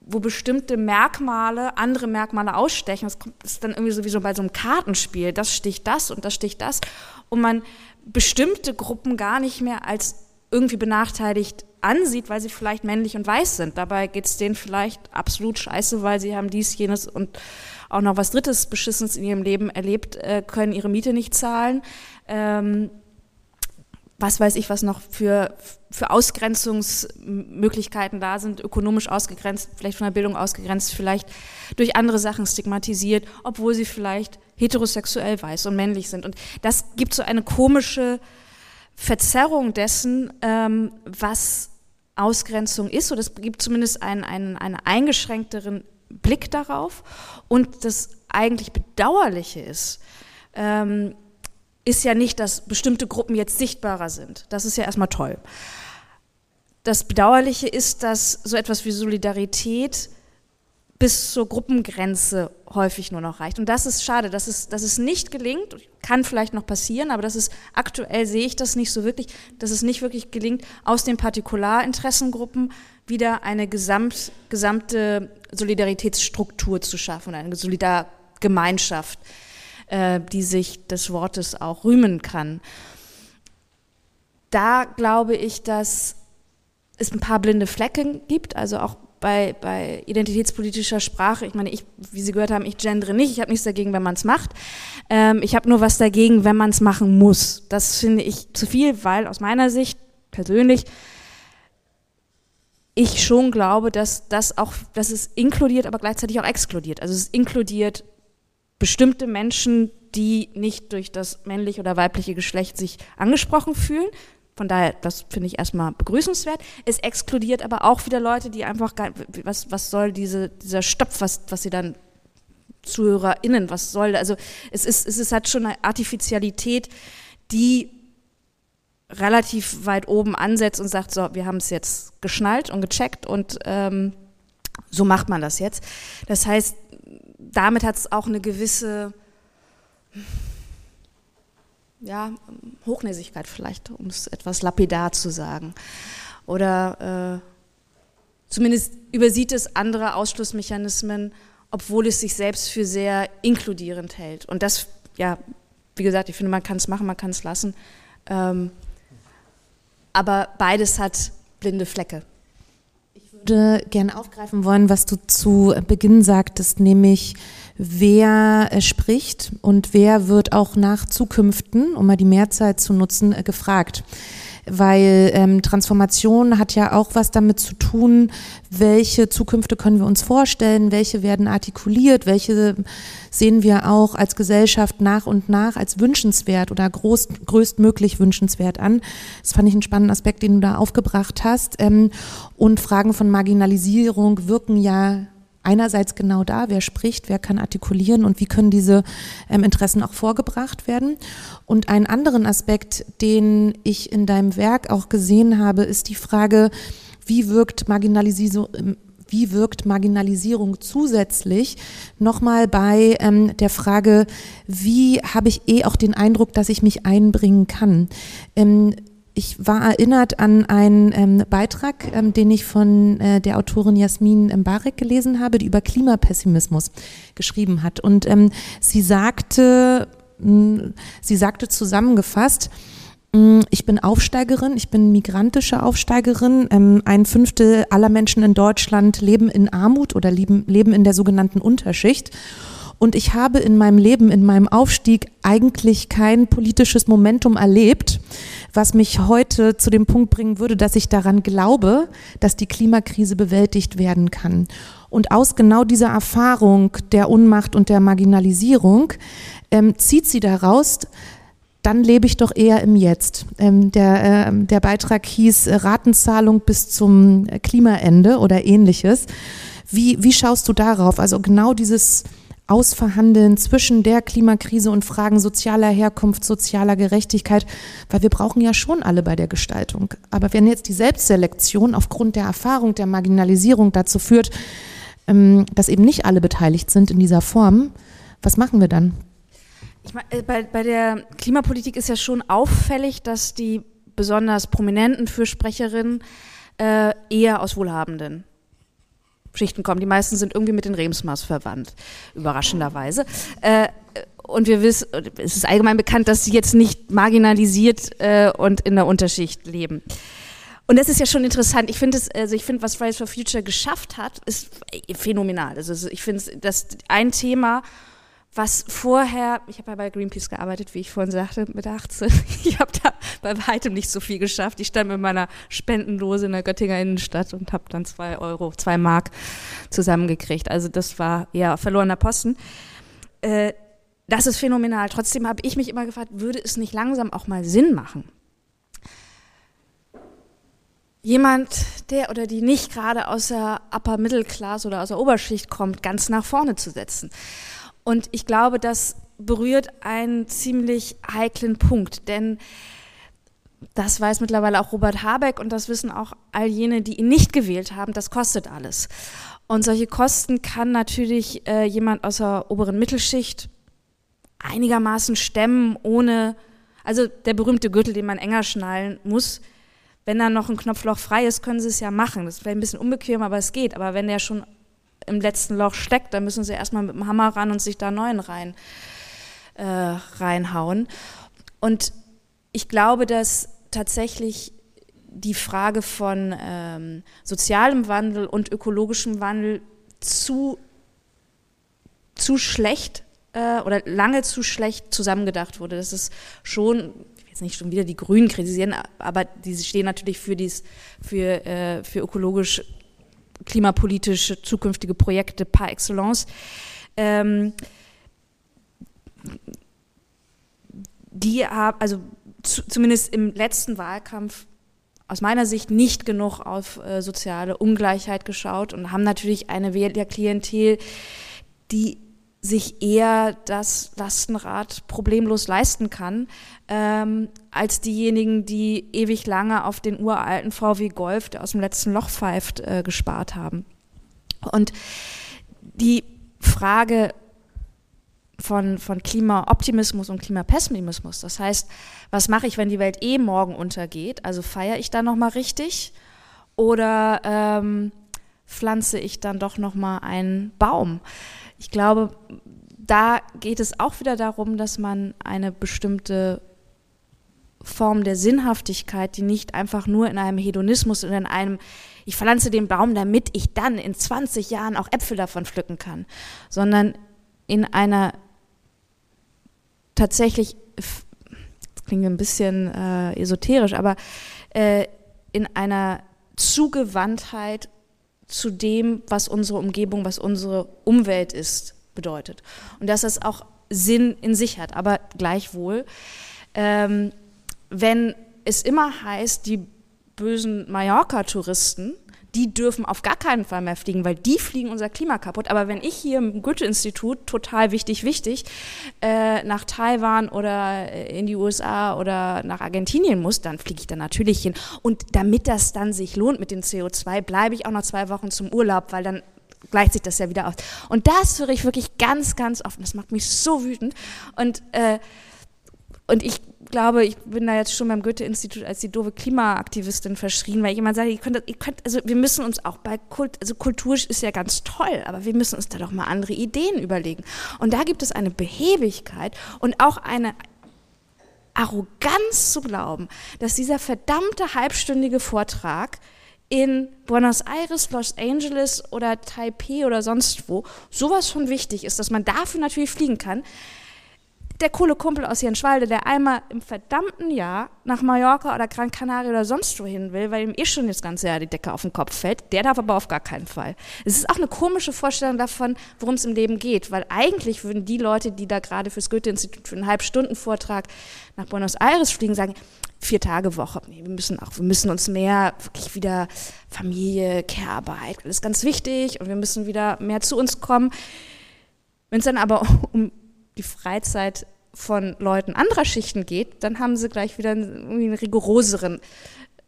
wo bestimmte Merkmale andere Merkmale ausstechen. Das ist dann irgendwie sowieso bei so einem Kartenspiel. Das sticht das und das sticht das. Und man bestimmte Gruppen gar nicht mehr als irgendwie benachteiligt ansieht, weil sie vielleicht männlich und weiß sind. Dabei geht es denen vielleicht absolut scheiße, weil sie haben dies, jenes und auch noch was Drittes Beschissenes in ihrem Leben erlebt, äh, können ihre Miete nicht zahlen. Ähm, was weiß ich, was noch für, für Ausgrenzungsmöglichkeiten da sind, ökonomisch ausgegrenzt, vielleicht von der Bildung ausgegrenzt, vielleicht durch andere Sachen stigmatisiert, obwohl sie vielleicht heterosexuell weiß und männlich sind. Und das gibt so eine komische Verzerrung dessen, ähm, was Ausgrenzung ist, oder es gibt zumindest einen, einen, einen eingeschränkteren Blick darauf. Und das eigentlich Bedauerliche ist, ähm, ist ja nicht, dass bestimmte Gruppen jetzt sichtbarer sind. Das ist ja erstmal toll. Das Bedauerliche ist, dass so etwas wie Solidarität bis zur Gruppengrenze häufig nur noch reicht. Und das ist schade, dass es, dass es nicht gelingt, kann vielleicht noch passieren, aber das ist aktuell sehe ich das nicht so wirklich, dass es nicht wirklich gelingt, aus den Partikularinteressengruppen wieder eine gesamt, gesamte Solidaritätsstruktur zu schaffen, eine Solidargemeinschaft, äh, die sich des Wortes auch rühmen kann. Da glaube ich, dass es ein paar blinde Flecken gibt, also auch bei, bei identitätspolitischer Sprache, ich meine, ich, wie Sie gehört haben, ich gendere nicht, ich habe nichts dagegen, wenn man es macht. Ähm, ich habe nur was dagegen, wenn man es machen muss. Das finde ich zu viel, weil aus meiner Sicht persönlich ich schon glaube, dass das auch, dass es inkludiert, aber gleichzeitig auch exkludiert. Also es inkludiert bestimmte Menschen, die nicht durch das männliche oder weibliche Geschlecht sich angesprochen fühlen, von daher, das finde ich erstmal begrüßenswert. Es exkludiert aber auch wieder Leute, die einfach, gar, was, was soll diese, dieser Stopf, was, was sie dann ZuhörerInnen, was soll, also es ist, es ist, hat schon eine Artificialität, die relativ weit oben ansetzt und sagt, so, wir haben es jetzt geschnallt und gecheckt und ähm, so macht man das jetzt. Das heißt, damit hat es auch eine gewisse ja, Hochnäsigkeit vielleicht, um es etwas lapidar zu sagen. Oder äh, zumindest übersieht es andere Ausschlussmechanismen, obwohl es sich selbst für sehr inkludierend hält. Und das, ja, wie gesagt, ich finde, man kann es machen, man kann es lassen. Ähm, aber beides hat blinde Flecke. Ich würde gerne aufgreifen wollen, was du zu Beginn sagtest, nämlich wer äh, spricht und wer wird auch nach Zukünften, um mal die Mehrzeit zu nutzen, äh, gefragt weil ähm, Transformation hat ja auch was damit zu tun, welche Zukünfte können wir uns vorstellen, welche werden artikuliert, welche sehen wir auch als Gesellschaft nach und nach als wünschenswert oder groß, größtmöglich wünschenswert an. Das fand ich einen spannenden Aspekt, den du da aufgebracht hast. Ähm, und Fragen von Marginalisierung wirken ja einerseits genau da, wer spricht, wer kann artikulieren und wie können diese ähm, Interessen auch vorgebracht werden. Und einen anderen Aspekt, den ich in deinem Werk auch gesehen habe, ist die Frage, wie wirkt Marginalisierung, ähm, wie wirkt Marginalisierung zusätzlich nochmal bei ähm, der Frage, wie habe ich eh auch den Eindruck, dass ich mich einbringen kann. Ähm, ich war erinnert an einen ähm, Beitrag, ähm, den ich von äh, der Autorin Jasmin Mbarek gelesen habe, die über Klimapessimismus geschrieben hat. Und ähm, sie sagte, mh, sie sagte zusammengefasst, mh, ich bin Aufsteigerin, ich bin migrantische Aufsteigerin. Ähm, ein Fünftel aller Menschen in Deutschland leben in Armut oder leben in der sogenannten Unterschicht. Und ich habe in meinem Leben, in meinem Aufstieg eigentlich kein politisches Momentum erlebt, was mich heute zu dem Punkt bringen würde, dass ich daran glaube, dass die Klimakrise bewältigt werden kann. Und aus genau dieser Erfahrung der Unmacht und der Marginalisierung ähm, zieht sie daraus, dann lebe ich doch eher im Jetzt. Ähm, der, äh, der Beitrag hieß äh, Ratenzahlung bis zum Klimaende oder ähnliches. Wie, wie schaust du darauf? Also genau dieses Ausverhandeln zwischen der Klimakrise und Fragen sozialer Herkunft, sozialer Gerechtigkeit, weil wir brauchen ja schon alle bei der Gestaltung. Aber wenn jetzt die Selbstselektion aufgrund der Erfahrung der Marginalisierung dazu führt, ähm, dass eben nicht alle beteiligt sind in dieser Form, was machen wir dann? Ich meine, äh, bei, bei der Klimapolitik ist ja schon auffällig, dass die besonders prominenten Fürsprecherinnen äh, eher aus wohlhabenden Schichten kommen. Die meisten sind irgendwie mit den Remsmars verwandt, überraschenderweise. Äh, und wir wissen, es ist allgemein bekannt, dass sie jetzt nicht marginalisiert äh, und in der Unterschicht leben. Und das ist ja schon interessant. Ich finde es, also ich finde, was Fridays for Future geschafft hat, ist phänomenal. Also ich finde, dass ein Thema, was vorher, ich habe ja bei Greenpeace gearbeitet, wie ich vorhin sagte, mit 18. [laughs] Ich habe da bei weitem nicht so viel geschafft. Ich stand mit meiner Spendendose in der Göttinger Innenstadt und habe dann zwei Euro, zwei Mark zusammengekriegt. Also das war ja verlorener Posten. Äh, das ist phänomenal. Trotzdem habe ich mich immer gefragt, würde es nicht langsam auch mal Sinn machen? Jemand, der oder die nicht gerade aus der Upper Middle Class oder aus der Oberschicht kommt, ganz nach vorne zu setzen. Und ich glaube, das berührt einen ziemlich heiklen Punkt, denn das weiß mittlerweile auch Robert Habeck und das wissen auch all jene, die ihn nicht gewählt haben, das kostet alles. Und solche Kosten kann natürlich äh, jemand aus der oberen Mittelschicht einigermaßen stemmen, ohne, also der berühmte Gürtel, den man enger schnallen muss. Wenn da noch ein Knopfloch frei ist, können sie es ja machen. Das wäre ein bisschen unbequem, aber es geht. Aber wenn der schon im letzten Loch steckt, dann müssen sie erstmal mit dem Hammer ran und sich da neuen rein, äh, reinhauen. Und ich glaube, dass tatsächlich die Frage von ähm, sozialem Wandel und ökologischem Wandel zu, zu schlecht äh, oder lange zu schlecht zusammengedacht wurde. Das ist schon, ich will jetzt nicht schon wieder die Grünen kritisieren, aber die stehen natürlich für, dies, für, äh, für ökologisch klimapolitische zukünftige Projekte par excellence. Ähm, die haben, also zu, zumindest im letzten Wahlkampf aus meiner Sicht nicht genug auf äh, soziale Ungleichheit geschaut und haben natürlich eine Wählerklientel, die sich eher das Lastenrad problemlos leisten kann, ähm, als diejenigen, die ewig lange auf den uralten VW Golf, der aus dem letzten Loch pfeift, äh, gespart haben. Und die Frage von, von Klimaoptimismus und Klimapessimismus, das heißt, was mache ich, wenn die Welt eh morgen untergeht? Also feiere ich da nochmal richtig oder ähm, pflanze ich dann doch nochmal einen Baum? Ich glaube, da geht es auch wieder darum, dass man eine bestimmte Form der Sinnhaftigkeit, die nicht einfach nur in einem Hedonismus und in einem, ich pflanze den Baum, damit ich dann in 20 Jahren auch Äpfel davon pflücken kann, sondern in einer tatsächlich, das klingt ein bisschen äh, esoterisch, aber äh, in einer Zugewandtheit zu dem, was unsere Umgebung, was unsere Umwelt ist, bedeutet. Und dass das auch Sinn in sich hat. Aber gleichwohl, ähm, wenn es immer heißt, die bösen Mallorca-Touristen die dürfen auf gar keinen Fall mehr fliegen, weil die fliegen unser Klima kaputt. Aber wenn ich hier im Goethe-Institut, total wichtig, wichtig, äh, nach Taiwan oder äh, in die USA oder nach Argentinien muss, dann fliege ich da natürlich hin. Und damit das dann sich lohnt mit dem CO2, bleibe ich auch noch zwei Wochen zum Urlaub, weil dann gleicht sich das ja wieder aus. Und das höre ich wirklich ganz, ganz oft. Das macht mich so wütend. Und, äh, und ich glaube, ich bin da jetzt schon beim Goethe-Institut als die doofe Klimaaktivistin verschrien, weil jemand sagt, ihr könnt, ihr könnt, also wir müssen uns auch bei Kult, also Kultur ist ja ganz toll, aber wir müssen uns da doch mal andere Ideen überlegen. Und da gibt es eine Behebigkeit und auch eine Arroganz zu glauben, dass dieser verdammte halbstündige Vortrag in Buenos Aires, Los Angeles oder Taipei oder sonst wo sowas von wichtig ist, dass man dafür natürlich fliegen kann der coole Kumpel aus Jenschwalde, der einmal im verdammten Jahr nach Mallorca oder Gran Canaria oder sonst wohin will, weil ihm eh schon das ganze Jahr die Decke auf den Kopf fällt, der darf aber auf gar keinen Fall. Es ist auch eine komische Vorstellung davon, worum es im Leben geht, weil eigentlich würden die Leute, die da gerade fürs Goethe-Institut für einen Halbstunden-Vortrag nach Buenos Aires fliegen, sagen, vier Tage Woche. Nee, wir müssen auch, wir müssen uns mehr wirklich wieder Familie, Care-Arbeit, ist ganz wichtig und wir müssen wieder mehr zu uns kommen. Wenn es dann aber [laughs] um die Freizeit von Leuten anderer Schichten geht, dann haben sie gleich wieder einen, einen rigoroseren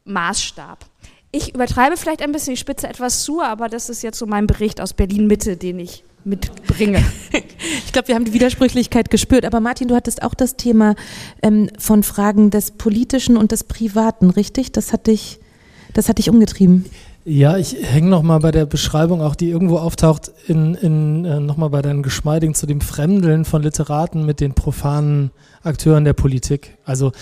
Maßstab. Ich übertreibe vielleicht ein bisschen, ich spitze etwas zu, aber das ist jetzt so mein Bericht aus Berlin-Mitte, den ich mitbringe. [laughs] ich glaube, wir haben die Widersprüchlichkeit gespürt. Aber Martin, du hattest auch das Thema ähm, von Fragen des Politischen und des Privaten, richtig? Das hat dich, das hat dich umgetrieben. Ja, ich hänge nochmal bei der Beschreibung, auch die irgendwo auftaucht, in, in, äh, nochmal bei deinen Geschmeidigen zu dem Fremdeln von Literaten mit den profanen Akteuren der Politik. Also,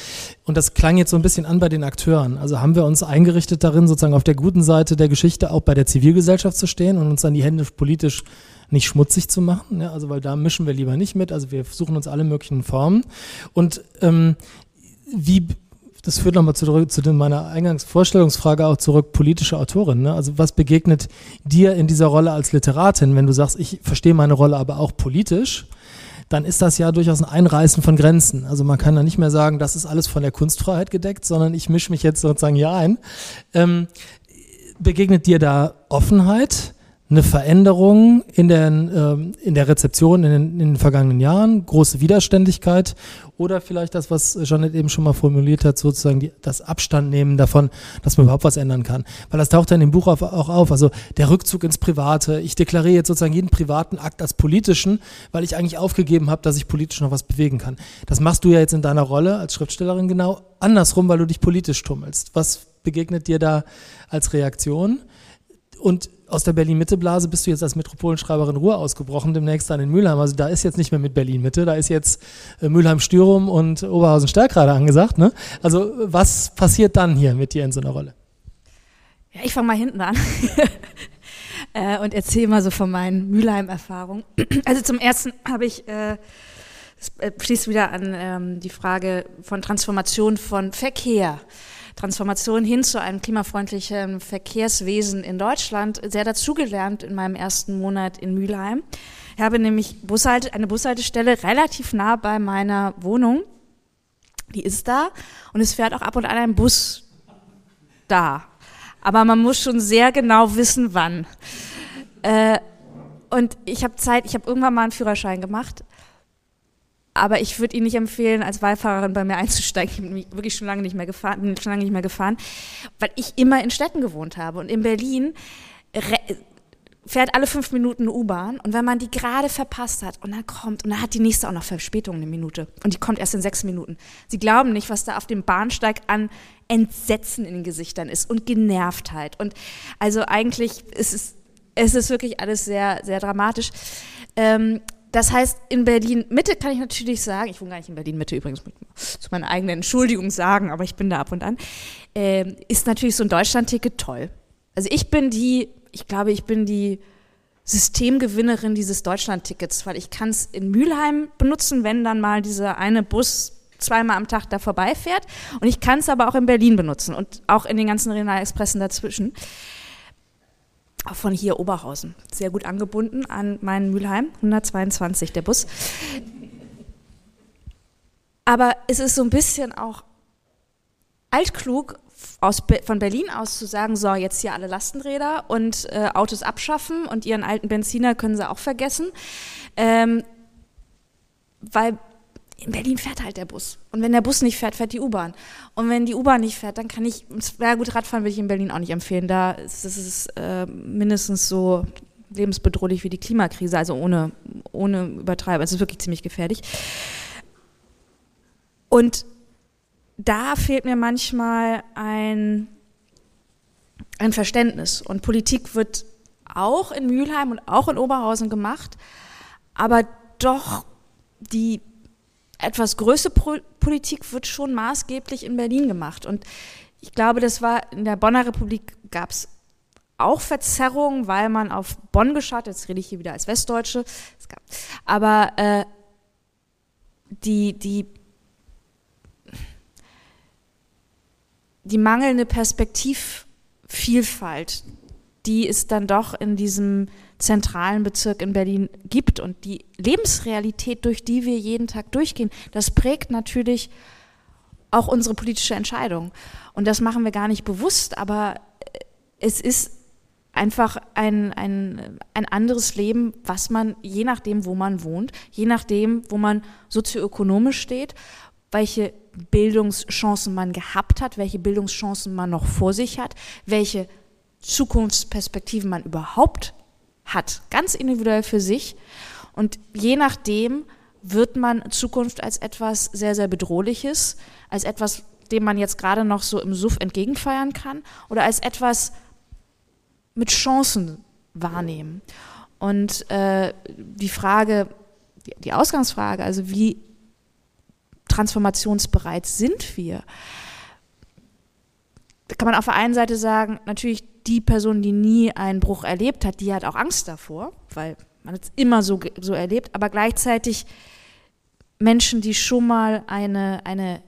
und das klang jetzt so ein bisschen an bei den Akteuren. Also haben wir uns eingerichtet darin, sozusagen auf der guten Seite der Geschichte auch bei der Zivilgesellschaft zu stehen und uns dann die Hände politisch nicht schmutzig zu machen. Ja, also, weil da mischen wir lieber nicht mit. Also wir suchen uns alle möglichen Formen. Und ähm, wie das führt nochmal zurück zu meiner Eingangsvorstellungsfrage auch zurück, politische Autorin. Ne? Also was begegnet dir in dieser Rolle als Literatin, wenn du sagst, ich verstehe meine Rolle aber auch politisch? dann ist das ja durchaus ein Einreißen von Grenzen. Also man kann da nicht mehr sagen, das ist alles von der Kunstfreiheit gedeckt, sondern ich mische mich jetzt sozusagen hier ein. Ähm, begegnet dir da Offenheit? Eine Veränderung in der, ähm, in der Rezeption in den, in den vergangenen Jahren, große Widerständigkeit oder vielleicht das, was Janet eben schon mal formuliert hat, sozusagen die, das Abstand nehmen davon, dass man überhaupt was ändern kann. Weil das taucht ja in dem Buch auch auf, also der Rückzug ins Private. Ich deklariere jetzt sozusagen jeden privaten Akt als politischen, weil ich eigentlich aufgegeben habe, dass ich politisch noch was bewegen kann. Das machst du ja jetzt in deiner Rolle als Schriftstellerin genau andersrum, weil du dich politisch tummelst. Was begegnet dir da als Reaktion? Und aus der Berlin-Mitte-Blase bist du jetzt als Metropolenschreiberin Ruhr ausgebrochen, demnächst dann in Mülheim. Also da ist jetzt nicht mehr mit Berlin-Mitte, da ist jetzt äh, Mülheim-Stürum und Oberhausen-Stärkrade angesagt. Ne? Also was passiert dann hier mit dir in so einer Rolle? Ja, ich fange mal hinten an [laughs] äh, und erzähle mal so von meinen Mülheim-Erfahrungen. [clears throat] Also zum Ersten habe ich, äh, das äh, schließt wieder an ähm, die Frage von Transformation von Verkehr. Transformation hin zu einem klimafreundlichen Verkehrswesen in Deutschland sehr dazugelernt in meinem ersten Monat in Mülheim. Ich habe nämlich Bushalte, eine Bushaltestelle relativ nah bei meiner Wohnung. Die ist da und es fährt auch ab und an ein Bus da. Aber man muss schon sehr genau wissen, wann. Äh, und ich habe Zeit, ich habe irgendwann mal einen Führerschein gemacht, aber ich würde Ihnen nicht empfehlen, als Beifahrerin bei mir einzusteigen. Ich bin wirklich schon lange nicht mehr gefahren, schon lange nicht mehr gefahren, weil ich immer in Städten gewohnt habe. Und in Berlin fährt alle fünf Minuten U-Bahn und wenn man die gerade verpasst hat und dann kommt und dann hat die nächste auch noch Verspätung eine Minute und die kommt erst in sechs Minuten. Sie glauben nicht, was da auf dem Bahnsteig an Entsetzen in den Gesichtern ist und Genervtheit. Und also eigentlich ist es, es ist wirklich alles sehr, sehr dramatisch. Ähm, das heißt, in Berlin Mitte kann ich natürlich sagen, ich wohne gar nicht in Berlin Mitte übrigens, zu meiner eigenen Entschuldigung sagen, aber ich bin da ab und an, äh, ist natürlich so ein Deutschlandticket toll. Also ich bin die, ich glaube, ich bin die Systemgewinnerin dieses Deutschlandtickets, weil ich kann es in Mülheim benutzen, wenn dann mal dieser eine Bus zweimal am Tag da vorbeifährt. Und ich kann es aber auch in Berlin benutzen und auch in den ganzen Regionalexpressen dazwischen von hier Oberhausen. Sehr gut angebunden an meinen Mülheim, 122 der Bus. Aber es ist so ein bisschen auch altklug, aus, von Berlin aus zu sagen, so, jetzt hier alle Lastenräder und äh, Autos abschaffen und ihren alten Benziner können sie auch vergessen. Ähm, weil in Berlin fährt halt der Bus. Und wenn der Bus nicht fährt, fährt die U-Bahn. Und wenn die U-Bahn nicht fährt, dann kann ich, ja gut, Radfahren würde ich in Berlin auch nicht empfehlen. Da ist es äh, mindestens so lebensbedrohlich wie die Klimakrise, also ohne, ohne Übertreiben. Es ist wirklich ziemlich gefährlich. Und da fehlt mir manchmal ein, ein Verständnis. Und Politik wird auch in Mülheim und auch in Oberhausen gemacht, aber doch die etwas größere Politik wird schon maßgeblich in Berlin gemacht. Und ich glaube, das war in der Bonner Republik gab es auch Verzerrungen, weil man auf Bonn geschaut, jetzt rede ich hier wieder als Westdeutsche, aber äh, die, die, die mangelnde Perspektivvielfalt, die ist dann doch in diesem zentralen Bezirk in Berlin gibt und die Lebensrealität, durch die wir jeden Tag durchgehen, das prägt natürlich auch unsere politische Entscheidung. Und das machen wir gar nicht bewusst, aber es ist einfach ein, ein, ein anderes Leben, was man, je nachdem, wo man wohnt, je nachdem, wo man sozioökonomisch steht, welche Bildungschancen man gehabt hat, welche Bildungschancen man noch vor sich hat, welche Zukunftsperspektiven man überhaupt hat, ganz individuell für sich. Und je nachdem wird man Zukunft als etwas sehr, sehr Bedrohliches, als etwas, dem man jetzt gerade noch so im Suff entgegenfeiern kann oder als etwas mit Chancen wahrnehmen. Und äh, die Frage, die, die Ausgangsfrage, also wie transformationsbereit sind wir, da kann man auf der einen Seite sagen, natürlich die Person, die nie einen Bruch erlebt hat, die hat auch Angst davor, weil man es immer so, so erlebt, aber gleichzeitig Menschen, die schon mal eine, eine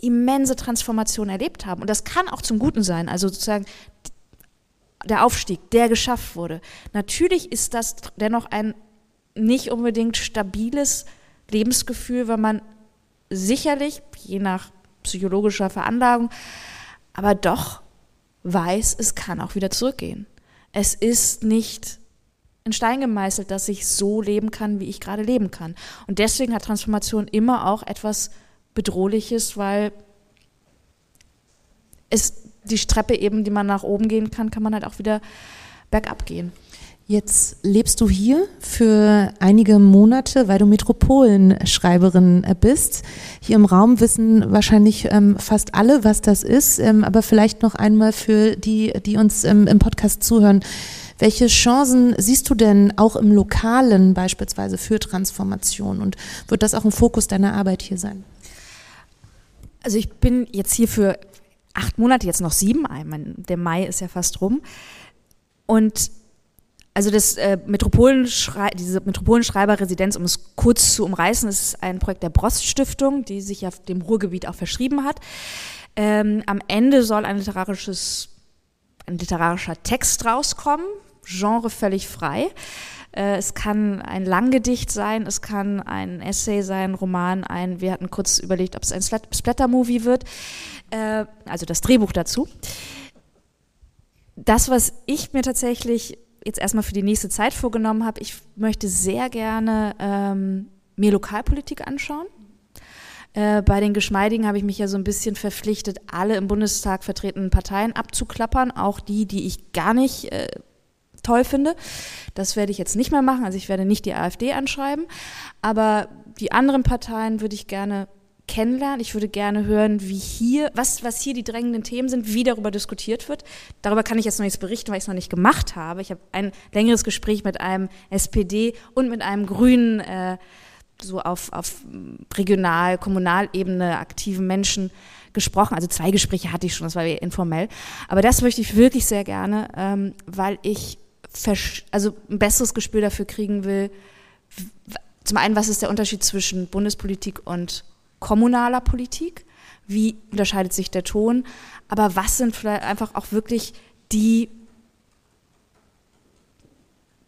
immense Transformation erlebt haben. Und das kann auch zum Guten sein, also sozusagen der Aufstieg, der geschafft wurde. Natürlich ist das dennoch ein nicht unbedingt stabiles Lebensgefühl, weil man sicherlich, je nach psychologischer Veranlagung, aber doch weiß, es kann auch wieder zurückgehen. Es ist nicht in Stein gemeißelt, dass ich so leben kann, wie ich gerade leben kann. Und deswegen hat Transformation immer auch etwas Bedrohliches, weil es die Treppe eben, die man nach oben gehen kann, kann man halt auch wieder bergab gehen. Jetzt lebst du hier für einige Monate, weil du Metropolenschreiberin äh, bist. Hier im Raum wissen wahrscheinlich ähm, fast alle, was das ist, ähm, aber vielleicht noch einmal für die, die uns ähm, im Podcast zuhören. Welche Chancen siehst du denn auch im Lokalen beispielsweise für Transformation und wird das auch ein Fokus deiner Arbeit hier sein? Also ich bin jetzt hier für acht Monate, jetzt noch sieben, der Mai ist ja fast rum und also das äh, Metropolenschrei diese Metropolenschreiberresidenz, um es kurz zu umreißen, ist ein Projekt der Brost Stiftung, die sich ja dem Ruhrgebiet auch verschrieben hat. Ähm, am Ende soll ein literarisches, ein literarischer Text rauskommen, Genre völlig frei. Äh, es kann ein Langgedicht sein, es kann ein Essay sein, Roman, ein, wir hatten kurz überlegt, ob es ein Splatter-Movie wird, äh, also das Drehbuch dazu. Das, was ich mir tatsächlich jetzt erstmal für die nächste Zeit vorgenommen habe, ich möchte sehr gerne ähm, mir Lokalpolitik anschauen. Äh, bei den Geschmeidigen habe ich mich ja so ein bisschen verpflichtet, alle im Bundestag vertretenen Parteien abzuklappern, auch die, die ich gar nicht äh, toll finde. Das werde ich jetzt nicht mehr machen. Also ich werde nicht die AfD anschreiben, aber die anderen Parteien würde ich gerne kennenlernen. Ich würde gerne hören, wie hier, was, was hier die drängenden Themen sind, wie darüber diskutiert wird. Darüber kann ich jetzt noch nichts berichten, weil ich es noch nicht gemacht habe. Ich habe ein längeres Gespräch mit einem SPD und mit einem Grünen, äh, so auf, auf regional, kommunalebene aktiven Menschen gesprochen. Also zwei Gespräche hatte ich schon, das war informell. Aber das möchte ich wirklich sehr gerne, ähm, weil ich also ein besseres Gespür dafür kriegen will. Zum einen, was ist der Unterschied zwischen Bundespolitik und kommunaler Politik? Wie unterscheidet sich der Ton? Aber was sind vielleicht einfach auch wirklich die,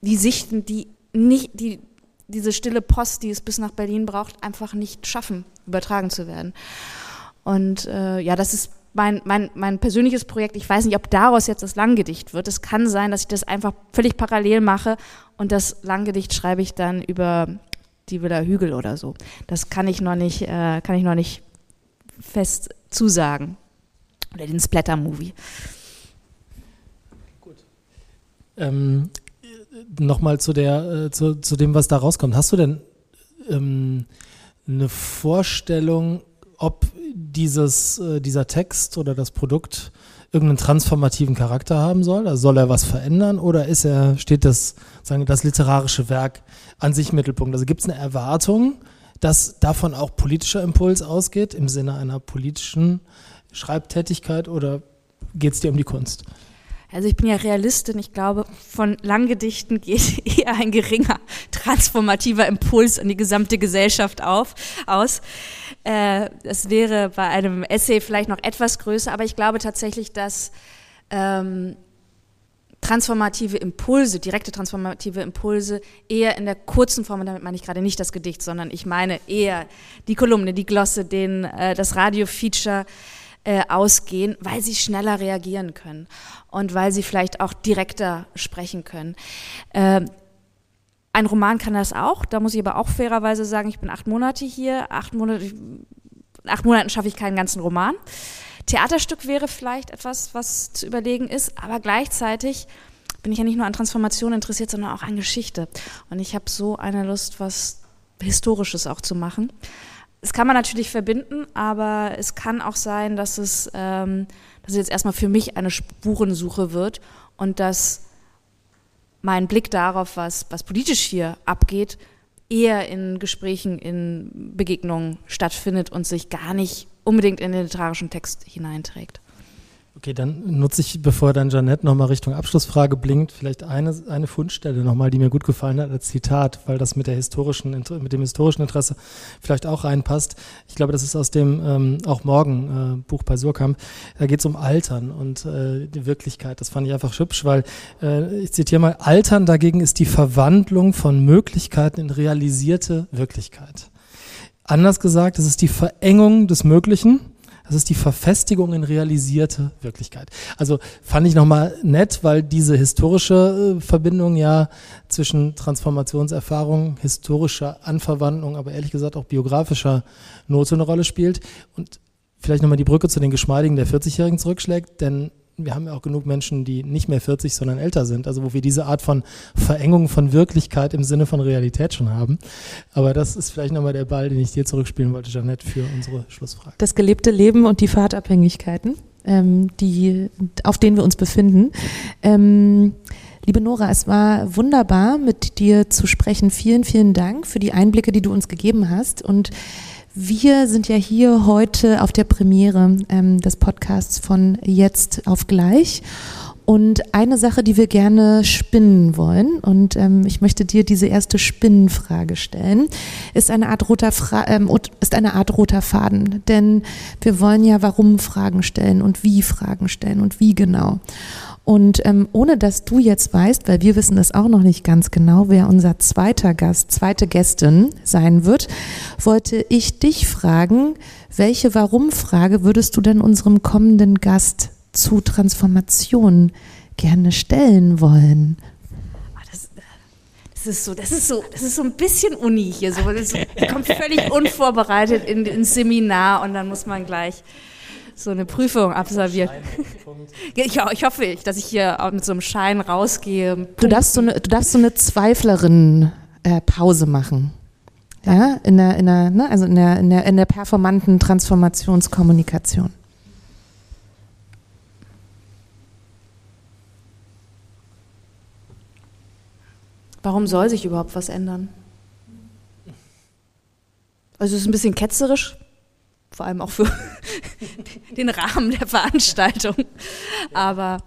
die Sichten, die nicht, die diese stille Post, die es bis nach Berlin braucht, einfach nicht schaffen, übertragen zu werden. Und äh, ja, das ist mein, mein, mein persönliches Projekt. Ich weiß nicht, ob daraus jetzt das Langgedicht wird. Es kann sein, dass ich das einfach völlig parallel mache und das Langgedicht schreibe ich dann über die Villa Hügel oder so. Das kann ich noch nicht, äh, kann ich noch nicht fest zusagen. Oder den Splatter-Movie. Gut. Ähm, Nochmal zu, äh, zu, zu dem, was da rauskommt. Hast du denn ähm, eine Vorstellung, ob dieses, äh, dieser Text oder das Produkt irgendeinen transformativen Charakter haben soll? Also soll er was verändern oder ist er, steht das, sagen das literarische Werk an sich Mittelpunkt? Also gibt es eine Erwartung, dass davon auch politischer Impuls ausgeht im Sinne einer politischen Schreibtätigkeit oder geht es dir um die Kunst? Also ich bin ja Realistin. Ich glaube, von Langgedichten [laughs] geht eher ein geringer transformativer Impuls in die gesamte Gesellschaft auf, aus. Äh, es wäre bei einem Essay vielleicht noch etwas größer, aber ich glaube tatsächlich, dass ähm, transformative Impulse, direkte transformative Impulse eher in der kurzen Form, und damit meine ich gerade nicht das Gedicht, sondern ich meine eher die Kolumne, die Glosse, den, äh, das Radio-Feature, äh, ausgehen, weil sie schneller reagieren können und weil sie vielleicht auch direkter sprechen können. Ähm, ein Roman kann das auch, da muss ich aber auch fairerweise sagen, ich bin acht Monate hier, acht Monate, acht Monaten schaffe ich keinen ganzen Roman. Theaterstück wäre vielleicht etwas, was zu überlegen ist, aber gleichzeitig bin ich ja nicht nur an Transformation interessiert, sondern auch an Geschichte. Und ich habe so eine Lust, was Historisches auch zu machen es kann man natürlich verbinden, aber es kann auch sein, dass es, ähm, dass es jetzt erstmal für mich eine Spurensuche wird und dass mein Blick darauf, was, was politisch hier abgeht, eher in Gesprächen, in Begegnungen stattfindet und sich gar nicht unbedingt in den literarischen Text hineinträgt. Okay, dann nutze ich, bevor dann Janette nochmal Richtung Abschlussfrage blinkt, vielleicht eine, eine Fundstelle nochmal, die mir gut gefallen hat als Zitat, weil das mit der historischen, mit dem historischen Interesse vielleicht auch reinpasst. Ich glaube, das ist aus dem ähm, auch morgen äh, Buch bei Surkamp. Da geht es um Altern und äh, die Wirklichkeit. Das fand ich einfach hübsch, weil äh, ich zitiere mal, Altern dagegen ist die Verwandlung von Möglichkeiten in realisierte Wirklichkeit. Anders gesagt, es ist die Verengung des Möglichen das ist die Verfestigung in realisierte Wirklichkeit. Also fand ich nochmal nett, weil diese historische äh, Verbindung ja zwischen Transformationserfahrung, historischer Anverwandlung, aber ehrlich gesagt auch biografischer Note eine Rolle spielt. Und vielleicht nochmal die Brücke zu den Geschmeidigen der 40-Jährigen zurückschlägt, denn wir haben ja auch genug Menschen, die nicht mehr 40, sondern älter sind, also wo wir diese Art von Verengung von Wirklichkeit im Sinne von Realität schon haben. Aber das ist vielleicht nochmal der Ball, den ich dir zurückspielen wollte, Janette, für unsere Schlussfrage. Das gelebte Leben und die Fahrtabhängigkeiten, ähm, die, auf denen wir uns befinden. Ähm, Liebe Nora, es war wunderbar, mit dir zu sprechen. Vielen, vielen Dank für die Einblicke, die du uns gegeben hast. Und wir sind ja hier heute auf der Premiere ähm, des Podcasts von Jetzt auf gleich. Und eine Sache, die wir gerne spinnen wollen, und ähm, ich möchte dir diese erste Spinnenfrage stellen, ist eine Art roter ähm, ist eine Art roter Faden. Denn wir wollen ja warum Fragen stellen und wie Fragen stellen und wie genau. Und ähm, ohne dass du jetzt weißt, weil wir wissen das auch noch nicht ganz genau, wer unser zweiter Gast, zweite Gästin sein wird, wollte ich dich fragen, welche Warum-Frage würdest du denn unserem kommenden Gast zu Transformation gerne stellen wollen? Das ist so, das ist so, das ist so ein bisschen Uni hier. So, das ist, man [laughs] kommt völlig unvorbereitet in, ins Seminar und dann muss man gleich so eine Prüfung absolvieren. [laughs] Ich, ich hoffe, dass ich hier auch mit so einem Schein rausgehe. Du darfst so eine, du darfst so eine Zweiflerin-Pause machen. Ja, in der, in der, ne, also in der, in der, in der performanten Transformationskommunikation. Warum soll sich überhaupt was ändern? Also es ist ein bisschen ketzerisch, vor allem auch für [laughs] den Rahmen der Veranstaltung. Aber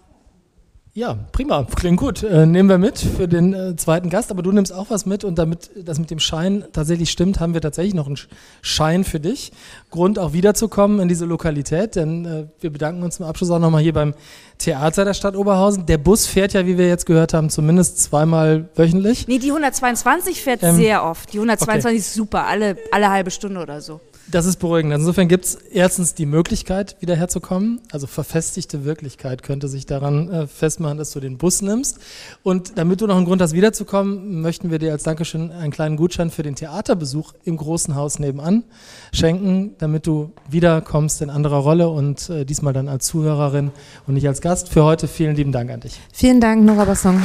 ja, prima, klingt gut. Äh, nehmen wir mit für den äh, zweiten Gast, aber du nimmst auch was mit und damit das mit dem Schein tatsächlich stimmt, haben wir tatsächlich noch einen Schein für dich. Grund auch wiederzukommen in diese Lokalität, denn äh, wir bedanken uns zum Abschluss auch nochmal hier beim Theater der Stadt Oberhausen. Der Bus fährt ja, wie wir jetzt gehört haben, zumindest zweimal wöchentlich. Nee, die 122 fährt ähm, sehr oft. Die 122 okay. ist super, alle, alle halbe Stunde oder so. Das ist beruhigend. Insofern gibt es erstens die Möglichkeit, wieder herzukommen. Also verfestigte Wirklichkeit könnte sich daran äh, festmachen, dass du den Bus nimmst. Und damit du noch einen Grund hast, wiederzukommen, möchten wir dir als Dankeschön einen kleinen Gutschein für den Theaterbesuch im großen Haus nebenan schenken, damit du wiederkommst in anderer Rolle und äh, diesmal dann als Zuhörerin und nicht als Gast. Für heute vielen lieben Dank an dich. Vielen Dank, Nora Basson.